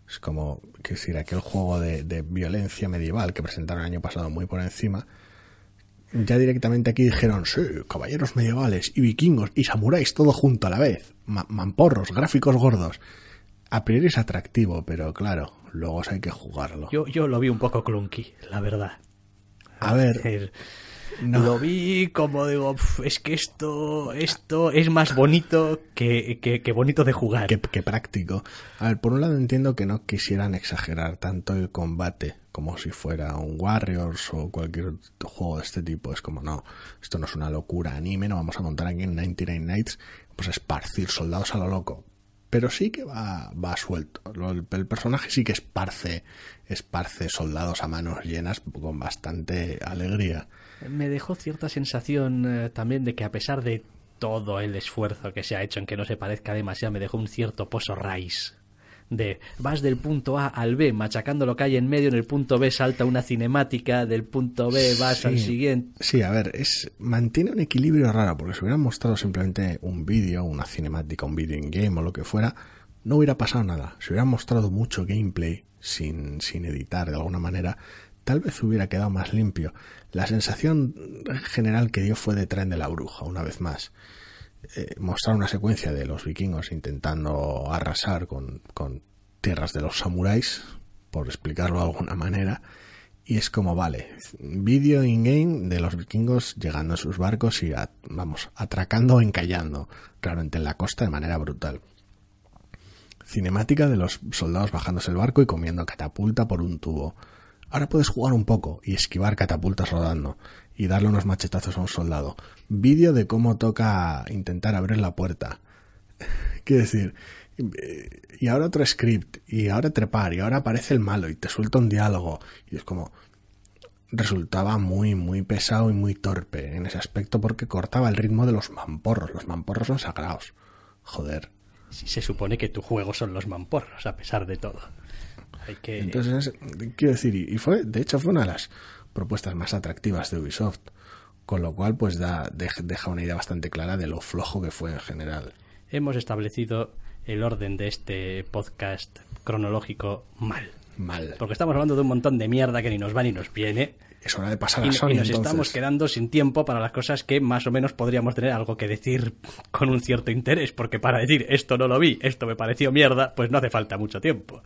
Es como, quiero decir, aquel juego de, de violencia medieval que presentaron el año pasado muy por encima. Ya directamente aquí dijeron, sí, caballeros medievales y vikingos y samuráis todo junto a la vez. Ma- mamporros, gráficos gordos. A priori es atractivo, pero claro, luego hay que jugarlo. Yo, yo lo vi un poco clunky, la verdad. A ver, No. Lo vi como digo, "Uf, es que esto, esto es más bonito que, que- que bonito de jugar. que, que práctico. A ver, por un lado entiendo que no quisieran exagerar tanto el combate como si fuera un Warriors o cualquier otro juego de este tipo. Es como, no, esto no es una locura anime, no vamos a montar aquí en 99 Nights, pues esparcir soldados a lo loco. Pero sí que va, va suelto. El personaje sí que esparce, esparce soldados a manos llenas con bastante alegría. Me dejó cierta sensación eh, también de que a pesar de todo el esfuerzo que se ha hecho en que no se parezca demasiado, me dejó un cierto pozo raíz. De vas del punto A al B, machacando lo que hay en medio, en el punto B salta una cinemática, del punto B vas Sí. al siguiente. Sí, a ver, es mantiene un equilibrio raro, porque si hubieran mostrado simplemente un vídeo, una cinemática, un vídeo in-game o lo que fuera, no hubiera pasado nada. Si hubieran mostrado mucho gameplay sin, sin editar de alguna manera, tal vez hubiera quedado más limpio. La sensación general que dio fue de tren de la bruja, una vez más. Eh, mostrar una secuencia de los vikingos intentando arrasar con, con tierras de los samuráis, por explicarlo de alguna manera, y es como, vale, vídeo in-game de los vikingos llegando a sus barcos y, a- vamos, atracando o encallando, claramente en la costa de manera brutal. Cinemática de los soldados bajándose el barco y comiendo catapulta por un tubo. Ahora puedes jugar un poco y esquivar catapultas rodando y darle unos machetazos a un soldado. Vídeo de cómo toca intentar abrir la puerta. Quiero decir, eh, y ahora otro script, y ahora trepar, y ahora aparece el malo y te suelta un diálogo. Y es como, resultaba muy, muy pesado y muy torpe en ese aspecto porque cortaba el ritmo de los mamporros. Los mamporros son sagrados. Joder. Si se supone que tu juego son los mamporros, a pesar de todo. Hay que... Entonces, quiero decir, y y fue, de hecho, fue una de las propuestas más atractivas de Ubisoft. Con lo cual, pues da, dej- deja una idea bastante clara de lo flojo que fue en general. Hemos establecido el orden de este podcast cronológico mal. Mal. Porque estamos hablando de un montón de mierda que ni nos va ni nos viene. Es hora de pasar Y, a Sony, y nos entonces. estamos quedando sin tiempo para las cosas que más o menos podríamos tener algo que decir con un cierto interés. Porque para decir esto no lo vi, esto me pareció mierda, pues no hace falta mucho tiempo.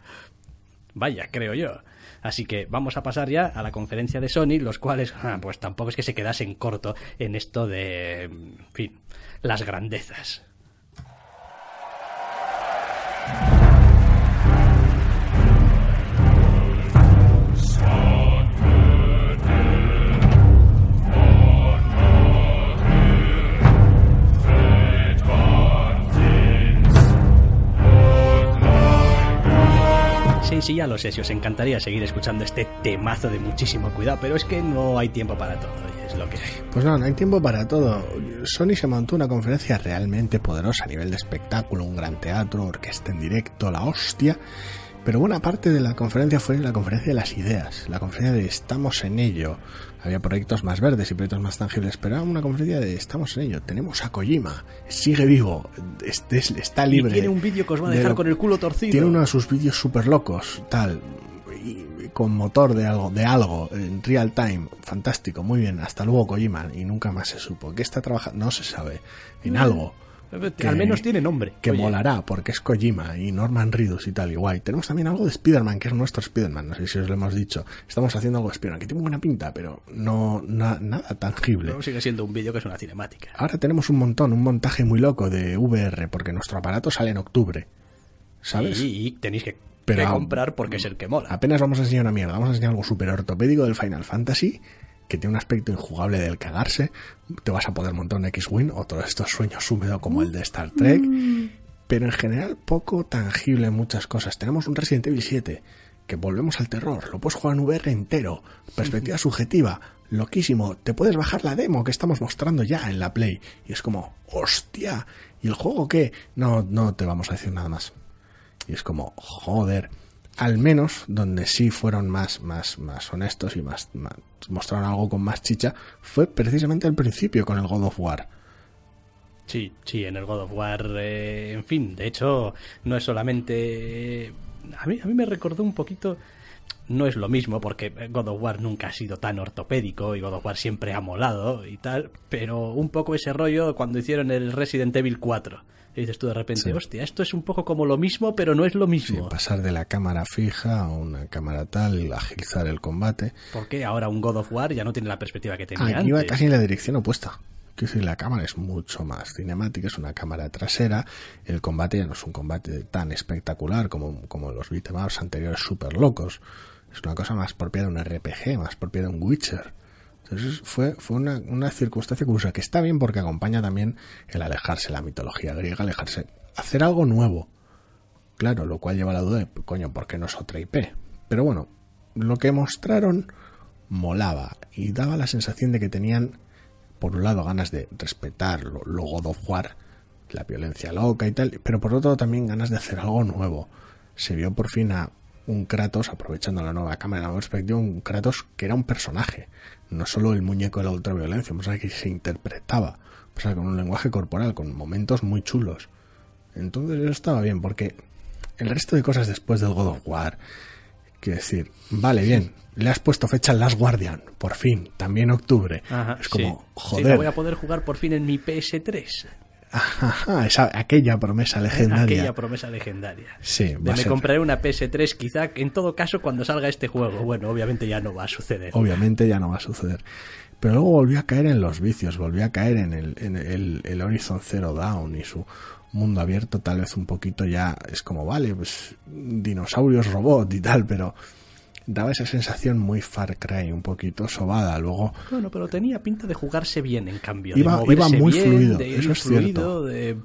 Vaya, creo yo. Así que vamos a pasar ya a la conferencia de Sony, los cuales, ah, pues tampoco es que se quedasen corto en esto de, en fin, las grandezas. Sí, sí, ya lo sé, si os encantaría seguir escuchando este temazo de muchísimo cuidado, pero es que no hay tiempo para todo, es lo que hay. Pues no, no hay tiempo para todo. Sony se montó una conferencia realmente poderosa a nivel de espectáculo, un gran teatro, orquesta en directo, la hostia. Pero buena parte de la conferencia fue la conferencia de las ideas, la conferencia de estamos en ello. Había proyectos más verdes y proyectos más tangibles, pero era una conferencia de estamos en ello. Tenemos a Kojima, sigue vivo, este- está libre. Y tiene un vídeo que os va a de dejar lo- con el culo torcido. Tiene uno de sus vídeos súper locos, tal. Y con motor de algo, de algo, en real time, fantástico, muy bien, hasta luego Kojima, y nunca más se supo. ¿Qué está trabajando? No se sabe, en algo. Que- Al menos tiene nombre. Que Oye, molará, porque es Kojima y Norman Reedus y tal, y guay. Tenemos también algo de Spider-Man, que es nuestro Spider-Man, no sé si os lo hemos dicho. Estamos haciendo algo de Spider-Man, que tiene buena pinta, pero no na- nada tangible. pero sigue siendo un vídeo que es una cinemática. Ahora tenemos un montón, un montaje muy loco de VR, porque nuestro aparato sale en octubre. ¿Sabes? Y, y tenéis que, Pero que a- comprar porque es el que mola. Apenas vamos a enseñar una mierda, vamos a enseñar algo súper ortopédico del Final Fantasy, que tiene un aspecto injugable del cagarse. Te vas a poder montar un X-Wing o todos estos sueños húmedos como el de Star Trek. Pero en general poco tangible en muchas cosas. Tenemos un Resident Evil 7, que volvemos al terror. Lo puedes jugar en VR entero, perspectiva subjetiva, loquísimo. Te puedes bajar la demo que estamos mostrando ya en la Play. Y es como, hostia, ¿y el juego qué? No, no te vamos a decir nada más. Y es como, joder. Al menos donde sí fueron más, más, más honestos y más, mostraron algo con más chicha fue precisamente al principio con el God of War. Sí, sí, en el God of War, eh, en fin, de hecho, no es solamente... A mí, a mí me recordó un poquito... No es lo mismo, porque God of War nunca ha sido tan ortopédico y God of War siempre ha molado y tal, pero un poco ese rollo cuando hicieron el Resident Evil 4. Y dices tú de repente, Sí. hostia, esto es un poco como lo mismo, pero no es lo Sí, mismo. pasar de la cámara fija a una cámara tal, agilizar el combate. Porque ahora un God of War ya no tiene la perspectiva que tenía Aquí va antes. casi en la dirección opuesta. Quiero decir, la cámara es mucho más cinemática, es una cámara trasera. El combate ya no es un combate tan espectacular como, como los beatemaps anteriores super locos. Es una cosa más propia de un RPG, más propia de un Witcher. Entonces fue, fue una, una circunstancia curiosa que está bien porque acompaña también el alejarse de la mitología griega, alejarse, hacer algo nuevo. Claro, lo cual lleva la duda de, coño, ¿por qué no es otra IP? Pero bueno, lo que mostraron molaba y daba la sensación de que tenían, por un lado, ganas de respetar lo, lo God la violencia loca y tal, pero por otro también ganas de hacer algo nuevo. Se vio por fin a un Kratos, aprovechando la nueva cámara, la nueva perspectiva, un Kratos que era un personaje, no solo el muñeco de la ultraviolencia, un personaje que se interpretaba, o sea, con un lenguaje corporal, con momentos muy chulos. Entonces eso estaba bien, porque el resto de cosas después del God of War, quiero decir, vale, bien, le has puesto fecha al Last Guardian, por fin, también octubre. Ajá, es como, sí. Sí, joder, lo voy a poder jugar por fin en mi PS3. Ajá, esa, aquella promesa legendaria. Aquella promesa legendaria. Sí, De a me ser- compraré una PS3 quizá en todo caso cuando salga este juego. Bueno, obviamente ya no va a suceder. obviamente ya no va a suceder. Pero luego volvió a caer en los vicios, volvió a caer en el, en el, el Horizon Zero Dawn y su mundo abierto tal vez un poquito ya es como, vale, pues dinosaurios robot y tal, pero daba esa sensación muy Far Cry, un poquito sobada. Luego, Bueno, pero tenía pinta de jugarse bien, en cambio. Iba- de moverse iba muy bien, fluido, de eso es cierto. fluido, de,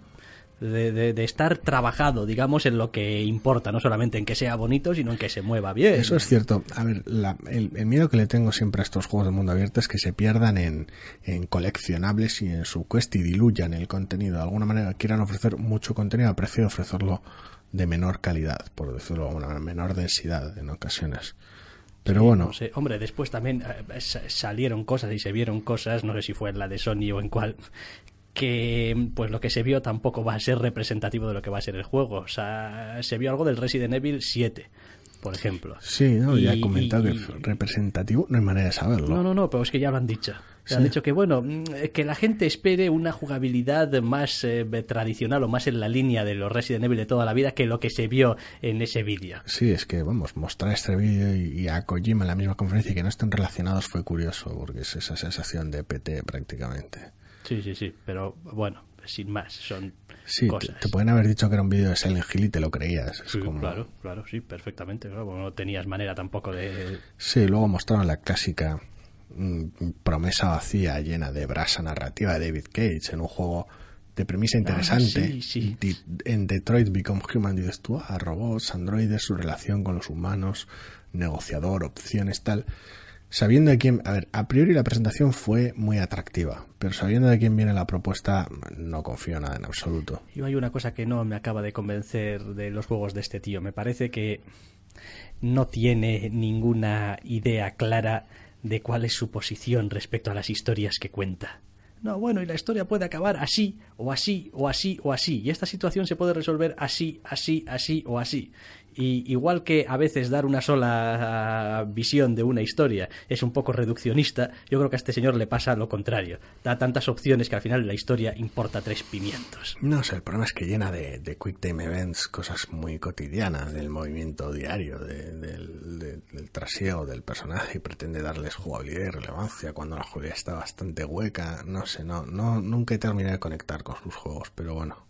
de, de- de estar trabajado, digamos, en lo que importa. No solamente en que sea bonito, sino en que se mueva bien. Eso es cierto. A ver, la- el, el miedo que le tengo siempre a estos juegos de mundo abierto es que se pierdan en, en coleccionables y en su quest y diluyan el contenido. De alguna manera quieran ofrecer mucho contenido a precio de ofrecerlo de menor calidad, por decirlo de una menor densidad en ocasiones. Pero bueno, No sé. Hombre, después también eh, sa- salieron cosas y se vieron cosas, no sé si fue en la de Sony o en cuál, que pues lo que se vio tampoco va a ser representativo de lo que va a ser el juego. O sea, se vio algo del Resident Evil 7, por ejemplo. sí, ¿no? ya he comentado y- que representativo no hay manera de saberlo. No, no, no, pero es que ya lo han dicho. Sí. Han dicho que, bueno, mm, que la gente espere una jugabilidad más eh, tradicional o más en la línea de los Resident Evil de toda la vida que lo que se vio en ese vídeo. Sí, es que, vamos, mostrar este vídeo y, a Kojima en la misma conferencia y que no estén relacionados fue curioso, porque es esa sensación de PT prácticamente. Sí, sí, sí, pero bueno, sin más, son Sí, te, cosas. te pueden haber dicho que era un vídeo de Silent Hill y te lo creías. Es Sí, como- Claro, claro, sí, perfectamente. claro, no tenías manera tampoco de... Sí, luego mostraron la clásica promesa vacía llena de brasa narrativa de David Cage en un juego de premisa interesante. Ah, sí, sí. Di- En Detroit Become Human dices tú, a robots, androides, su relación con los humanos, negociador, opciones, tal. Sabiendo de quién, a ver, a priori la presentación fue muy atractiva, pero sabiendo de quién viene la propuesta, no confío nada en absoluto. Y hay una cosa que no me acaba de convencer de los juegos de este tío. Me parece que no tiene ninguna idea clara de cuál es su posición respecto a las historias que cuenta. No, bueno, y la historia puede acabar así, o así, o así, o así. Y esta situación se puede resolver así, así, así o así. Y igual que a veces dar una sola visión de una historia es un poco reduccionista, yo creo que a este señor le pasa lo contrario. Da tantas opciones que al final la historia importa tres pimientos. No sé, el problema es que llena de, de quick time events cosas muy cotidianas, del movimiento diario, de- del, de- del trasiego del personaje y pretende darles jugabilidad y relevancia cuando la jugabilidad está bastante hueca. No sé, no, no nunca he terminado de conectar con sus juegos, pero bueno.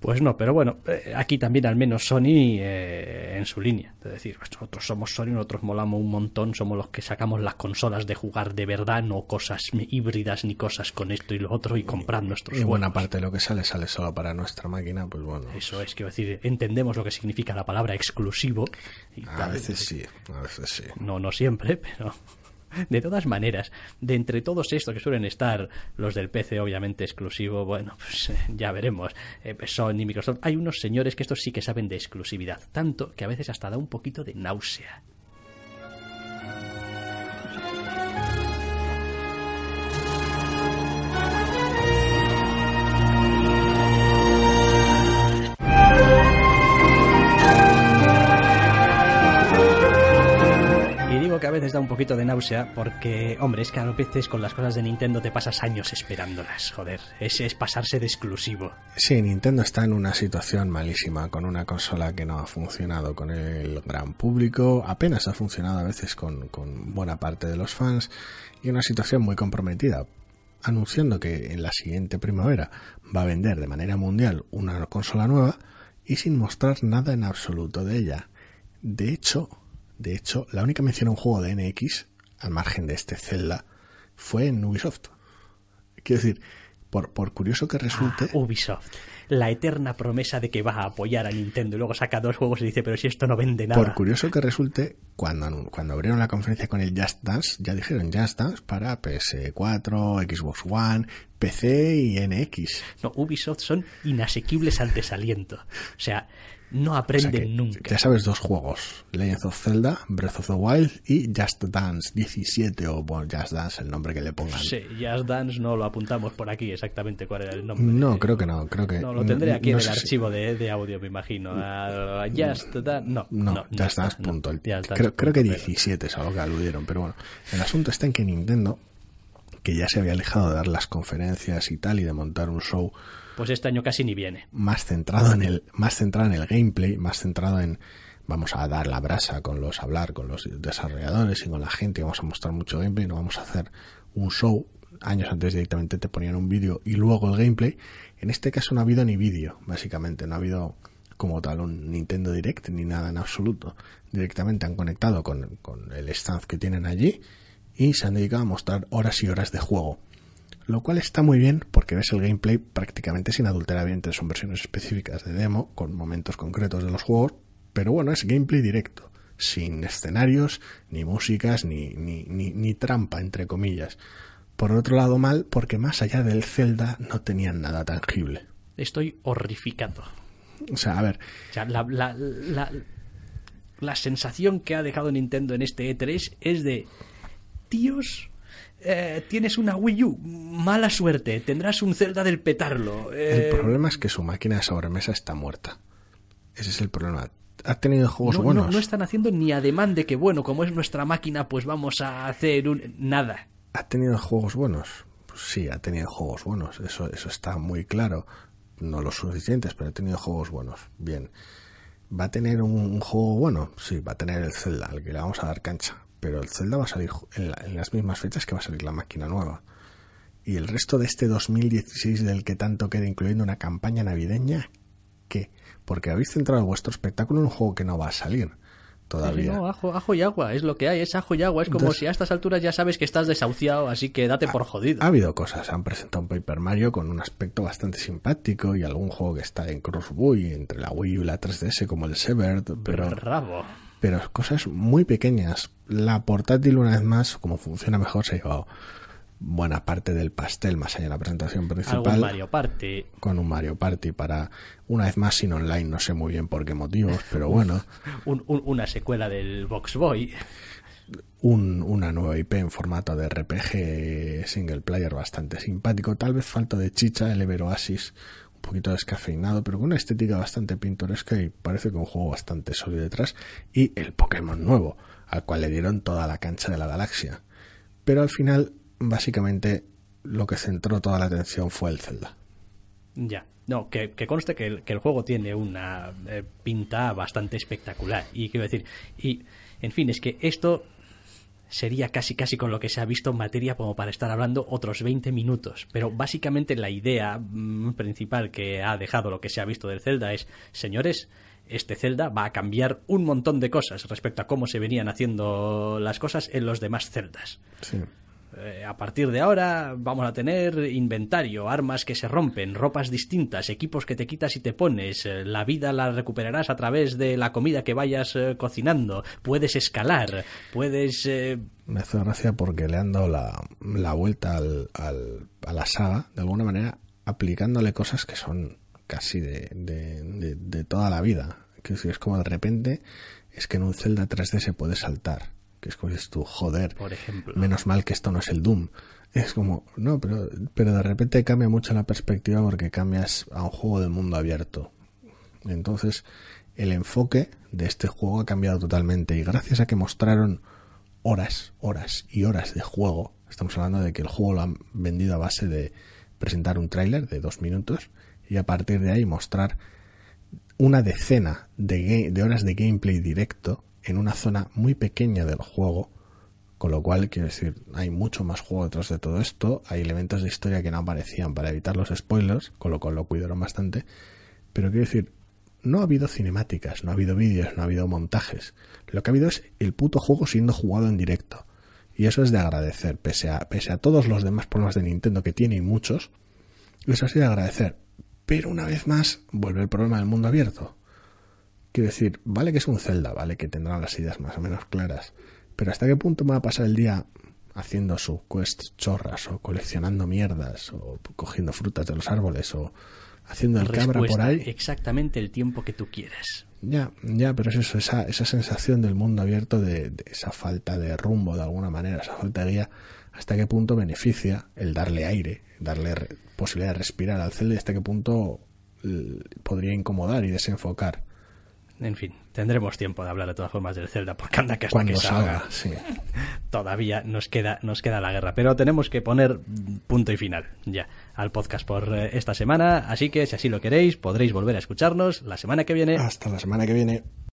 Pues no, pero bueno, eh, aquí también al menos Sony eh, en su línea. Es decir, pues nosotros somos Sony, nosotros molamos un montón, somos los que sacamos las consolas de jugar de verdad, no cosas híbridas ni cosas con esto y lo otro y comprar nuestros Y buena juegos. parte de lo que sale sale solo para nuestra máquina, pues bueno. Eso es, quiero decir, entendemos lo que significa la palabra exclusivo. Y A tal, veces sí, a veces sí. No, no siempre, pero de todas maneras, de entre todos estos que suelen estar, los del PC obviamente exclusivo, bueno, pues eh, ya veremos. Eh, Sony, Microsoft, hay unos señores que estos sí que saben de exclusividad, tanto que a veces hasta da un poquito de náusea. A veces da un poquito de náusea porque, hombre, es que a veces con las cosas de Nintendo te pasas años esperándolas, joder. Ese es pasarse de exclusivo. Sí, Nintendo está en una situación malísima con una consola que no ha funcionado con el gran público, apenas ha funcionado a veces con, con buena parte de los fans y una situación muy comprometida, anunciando que en la siguiente primavera va a vender de manera mundial una consola nueva y sin mostrar nada en absoluto de ella. De hecho, de hecho, la única mención a un juego de NX, al margen de este Zelda, fue en Ubisoft. Quiero decir, por, por curioso que resulte, Ah, Ubisoft. La eterna promesa de que va a apoyar a Nintendo y luego saca dos juegos y dice, pero si esto no vende nada. Por curioso que resulte, cuando, cuando abrieron la conferencia con el Just Dance, ya dijeron Just Dance para PS4, Xbox One, PC y NX. No, Ubisoft son inasequibles al desaliento. O sea, no O sea aprenden que nunca. Ya sabes dos juegos, Legends of Zelda, Breath of the Wild y Just Dance 17 o bueno, Just Dance, el nombre que le pongan. Sí, Just Dance no lo apuntamos por aquí exactamente cuál era el nombre. No, creo que no, creo que No, lo tendré aquí no en el si- archivo de, de audio, me imagino. A- a Just Dance, no, No, no, Just Dance punto. El- Just Dance creo, creo que punto, pero- 17 es a lo que aludieron, pero bueno, el asunto está en que Nintendo, que ya se había alejado de dar las conferencias y tal y de montar un show Pues este año casi ni viene. más centrado en el más centrado en el gameplay, más centrado en vamos a dar la brasa con los hablar con los desarrolladores y con la gente, vamos a mostrar mucho gameplay, no vamos a hacer un show. Años antes directamente te ponían un vídeo y luego el gameplay. En este caso no ha habido ni vídeo, básicamente, no ha habido como tal un Nintendo Direct ni nada en absoluto. Directamente han conectado con, con el stand que tienen allí y se han dedicado a mostrar horas y horas de juego. Lo cual está muy bien porque ves el gameplay prácticamente sin adulterar, son versiones específicas de demo con momentos concretos de los juegos, pero bueno, es gameplay directo, sin escenarios, ni músicas, ni, ni, ni, ni trampa, entre comillas. Por otro lado, mal porque más allá del Zelda no tenían nada tangible. Estoy horrificado. O sea, a ver, O sea, la, la, la, la sensación que ha dejado Nintendo en este E3 es de, tíos, eh, tienes una Wii U, mala suerte, tendrás un Zelda del petarlo. eh, el problema es que su máquina de sobremesa está muerta. Ese es el problema. Ha tenido juegos no, buenos. no, no están haciendo ni ademán de que, bueno, como es nuestra máquina, pues vamos a hacer un... nada. ¿Ha tenido juegos buenos? Pues sí, ha tenido juegos buenos, eso, eso está muy claro. No los suficientes, pero ha tenido juegos buenos. Bien. ¿Va a tener un, un juego bueno? Sí, va a tener el Zelda, al que le vamos a dar cancha. Pero el Zelda va a salir en, la- en las mismas fechas que va a salir la máquina nueva. Y el resto de este 2016 del que tanto queda, incluyendo una campaña navideña, ¿qué? Porque habéis centrado vuestro espectáculo en un juego que no va a salir todavía. No, ajo, ajo y agua, es lo que hay, es ajo y agua. Es como Entonces- si a estas alturas ya sabes que estás desahuciado, así que date por jodido. Ha habido cosas, han presentado un Paper Mario con un aspecto bastante simpático y algún juego que está en Crossbuy entre la Wii U y la 3DS como el Severed, pero, Rabo. Pero cosas muy pequeñas. La portátil una vez más, como funciona mejor, se ha llevado buena parte del pastel más allá de la presentación Algún principal Mario Party. con un Mario Party para una vez más sin online, no sé muy bien por qué motivos, pero bueno, un- un- una secuela del Box Boy. un- una nueva IP en formato de RPG single player bastante simpático. Tal vez falta de chicha el Ever Oasis, un poquito descafeinado, pero con una estética bastante pintoresca y parece que un juego bastante sólido detrás. Y el Pokémon nuevo, al cual le dieron toda la cancha de la galaxia. Pero al final, básicamente, lo que centró toda la atención fue el Zelda. Ya. No, que, que conste que el, juego tiene una eh, pinta bastante espectacular. Y quiero decir, y en fin, es que esto sería casi casi con lo que se ha visto en materia como para estar hablando otros 20 minutos. Pero básicamente la idea mm, principal que ha dejado lo que se ha visto del Zelda es, señores, este Zelda va a cambiar un montón de cosas respecto a cómo se venían haciendo las cosas en los demás Zeldas. Sí. Eh, a partir de ahora vamos a tener inventario, armas que se rompen, ropas distintas, equipos que te quitas y te pones, eh, la vida la recuperarás a través de la comida que vayas eh, cocinando, puedes escalar, puedes... Me hace gracia porque le han dado la, la vuelta al, a la saga, de alguna manera, aplicándole cosas que son casi de, de, de- de toda la vida. Que es como de repente, es que en un Zelda 3D se puede saltar. Que es como tú, joder, Por ejemplo. menos mal que esto no es el Doom. Es como, no, pero, pero de repente cambia mucho la perspectiva porque cambias a un juego de mundo abierto. Entonces, el enfoque de este juego ha cambiado totalmente y gracias a que mostraron horas, horas y horas de juego, estamos hablando de que el juego lo han vendido a base de presentar un tráiler de dos minutos y a partir de ahí mostrar una decena de horas de gameplay directo en una zona muy pequeña del juego, con lo cual, quiero decir, hay mucho más juego detrás de todo esto, hay elementos de historia que no aparecían para evitar los spoilers, con lo cual lo cuidaron bastante, pero quiero decir, no ha habido cinemáticas, no ha habido vídeos, no ha habido montajes, lo que ha habido es el puto juego siendo jugado en directo. Y eso es de agradecer, pese a, pese a todos los demás problemas de Nintendo que tiene y muchos, eso sido de agradecer. Pero una vez más, vuelve el problema del mundo abierto. Quiero decir, vale que es un Zelda, vale que tendrá las ideas más o menos claras, pero ¿hasta qué punto me va a pasar el día haciendo sus quests chorras o coleccionando mierdas o cogiendo frutas de los árboles o haciendo el cabra por respuesta, ahí? Exactamente el tiempo que tú quieras. Ya, ya, pero es eso, esa, esa sensación del mundo abierto, de, de esa falta de rumbo de alguna manera, esa falta de guía, hasta qué punto beneficia el darle aire, darle re- posibilidad de respirar al Zelda y hasta qué punto podría incomodar y desenfocar. En fin, tendremos tiempo de hablar de todas formas del Zelda, porque anda que hasta Cuando que salga, salga, sí. todavía nos queda, nos queda la guerra. Pero tenemos que poner punto y final ya al podcast por eh, esta semana. Así que si así lo queréis, podréis volver a escucharnos la semana que viene. Hasta la semana que viene.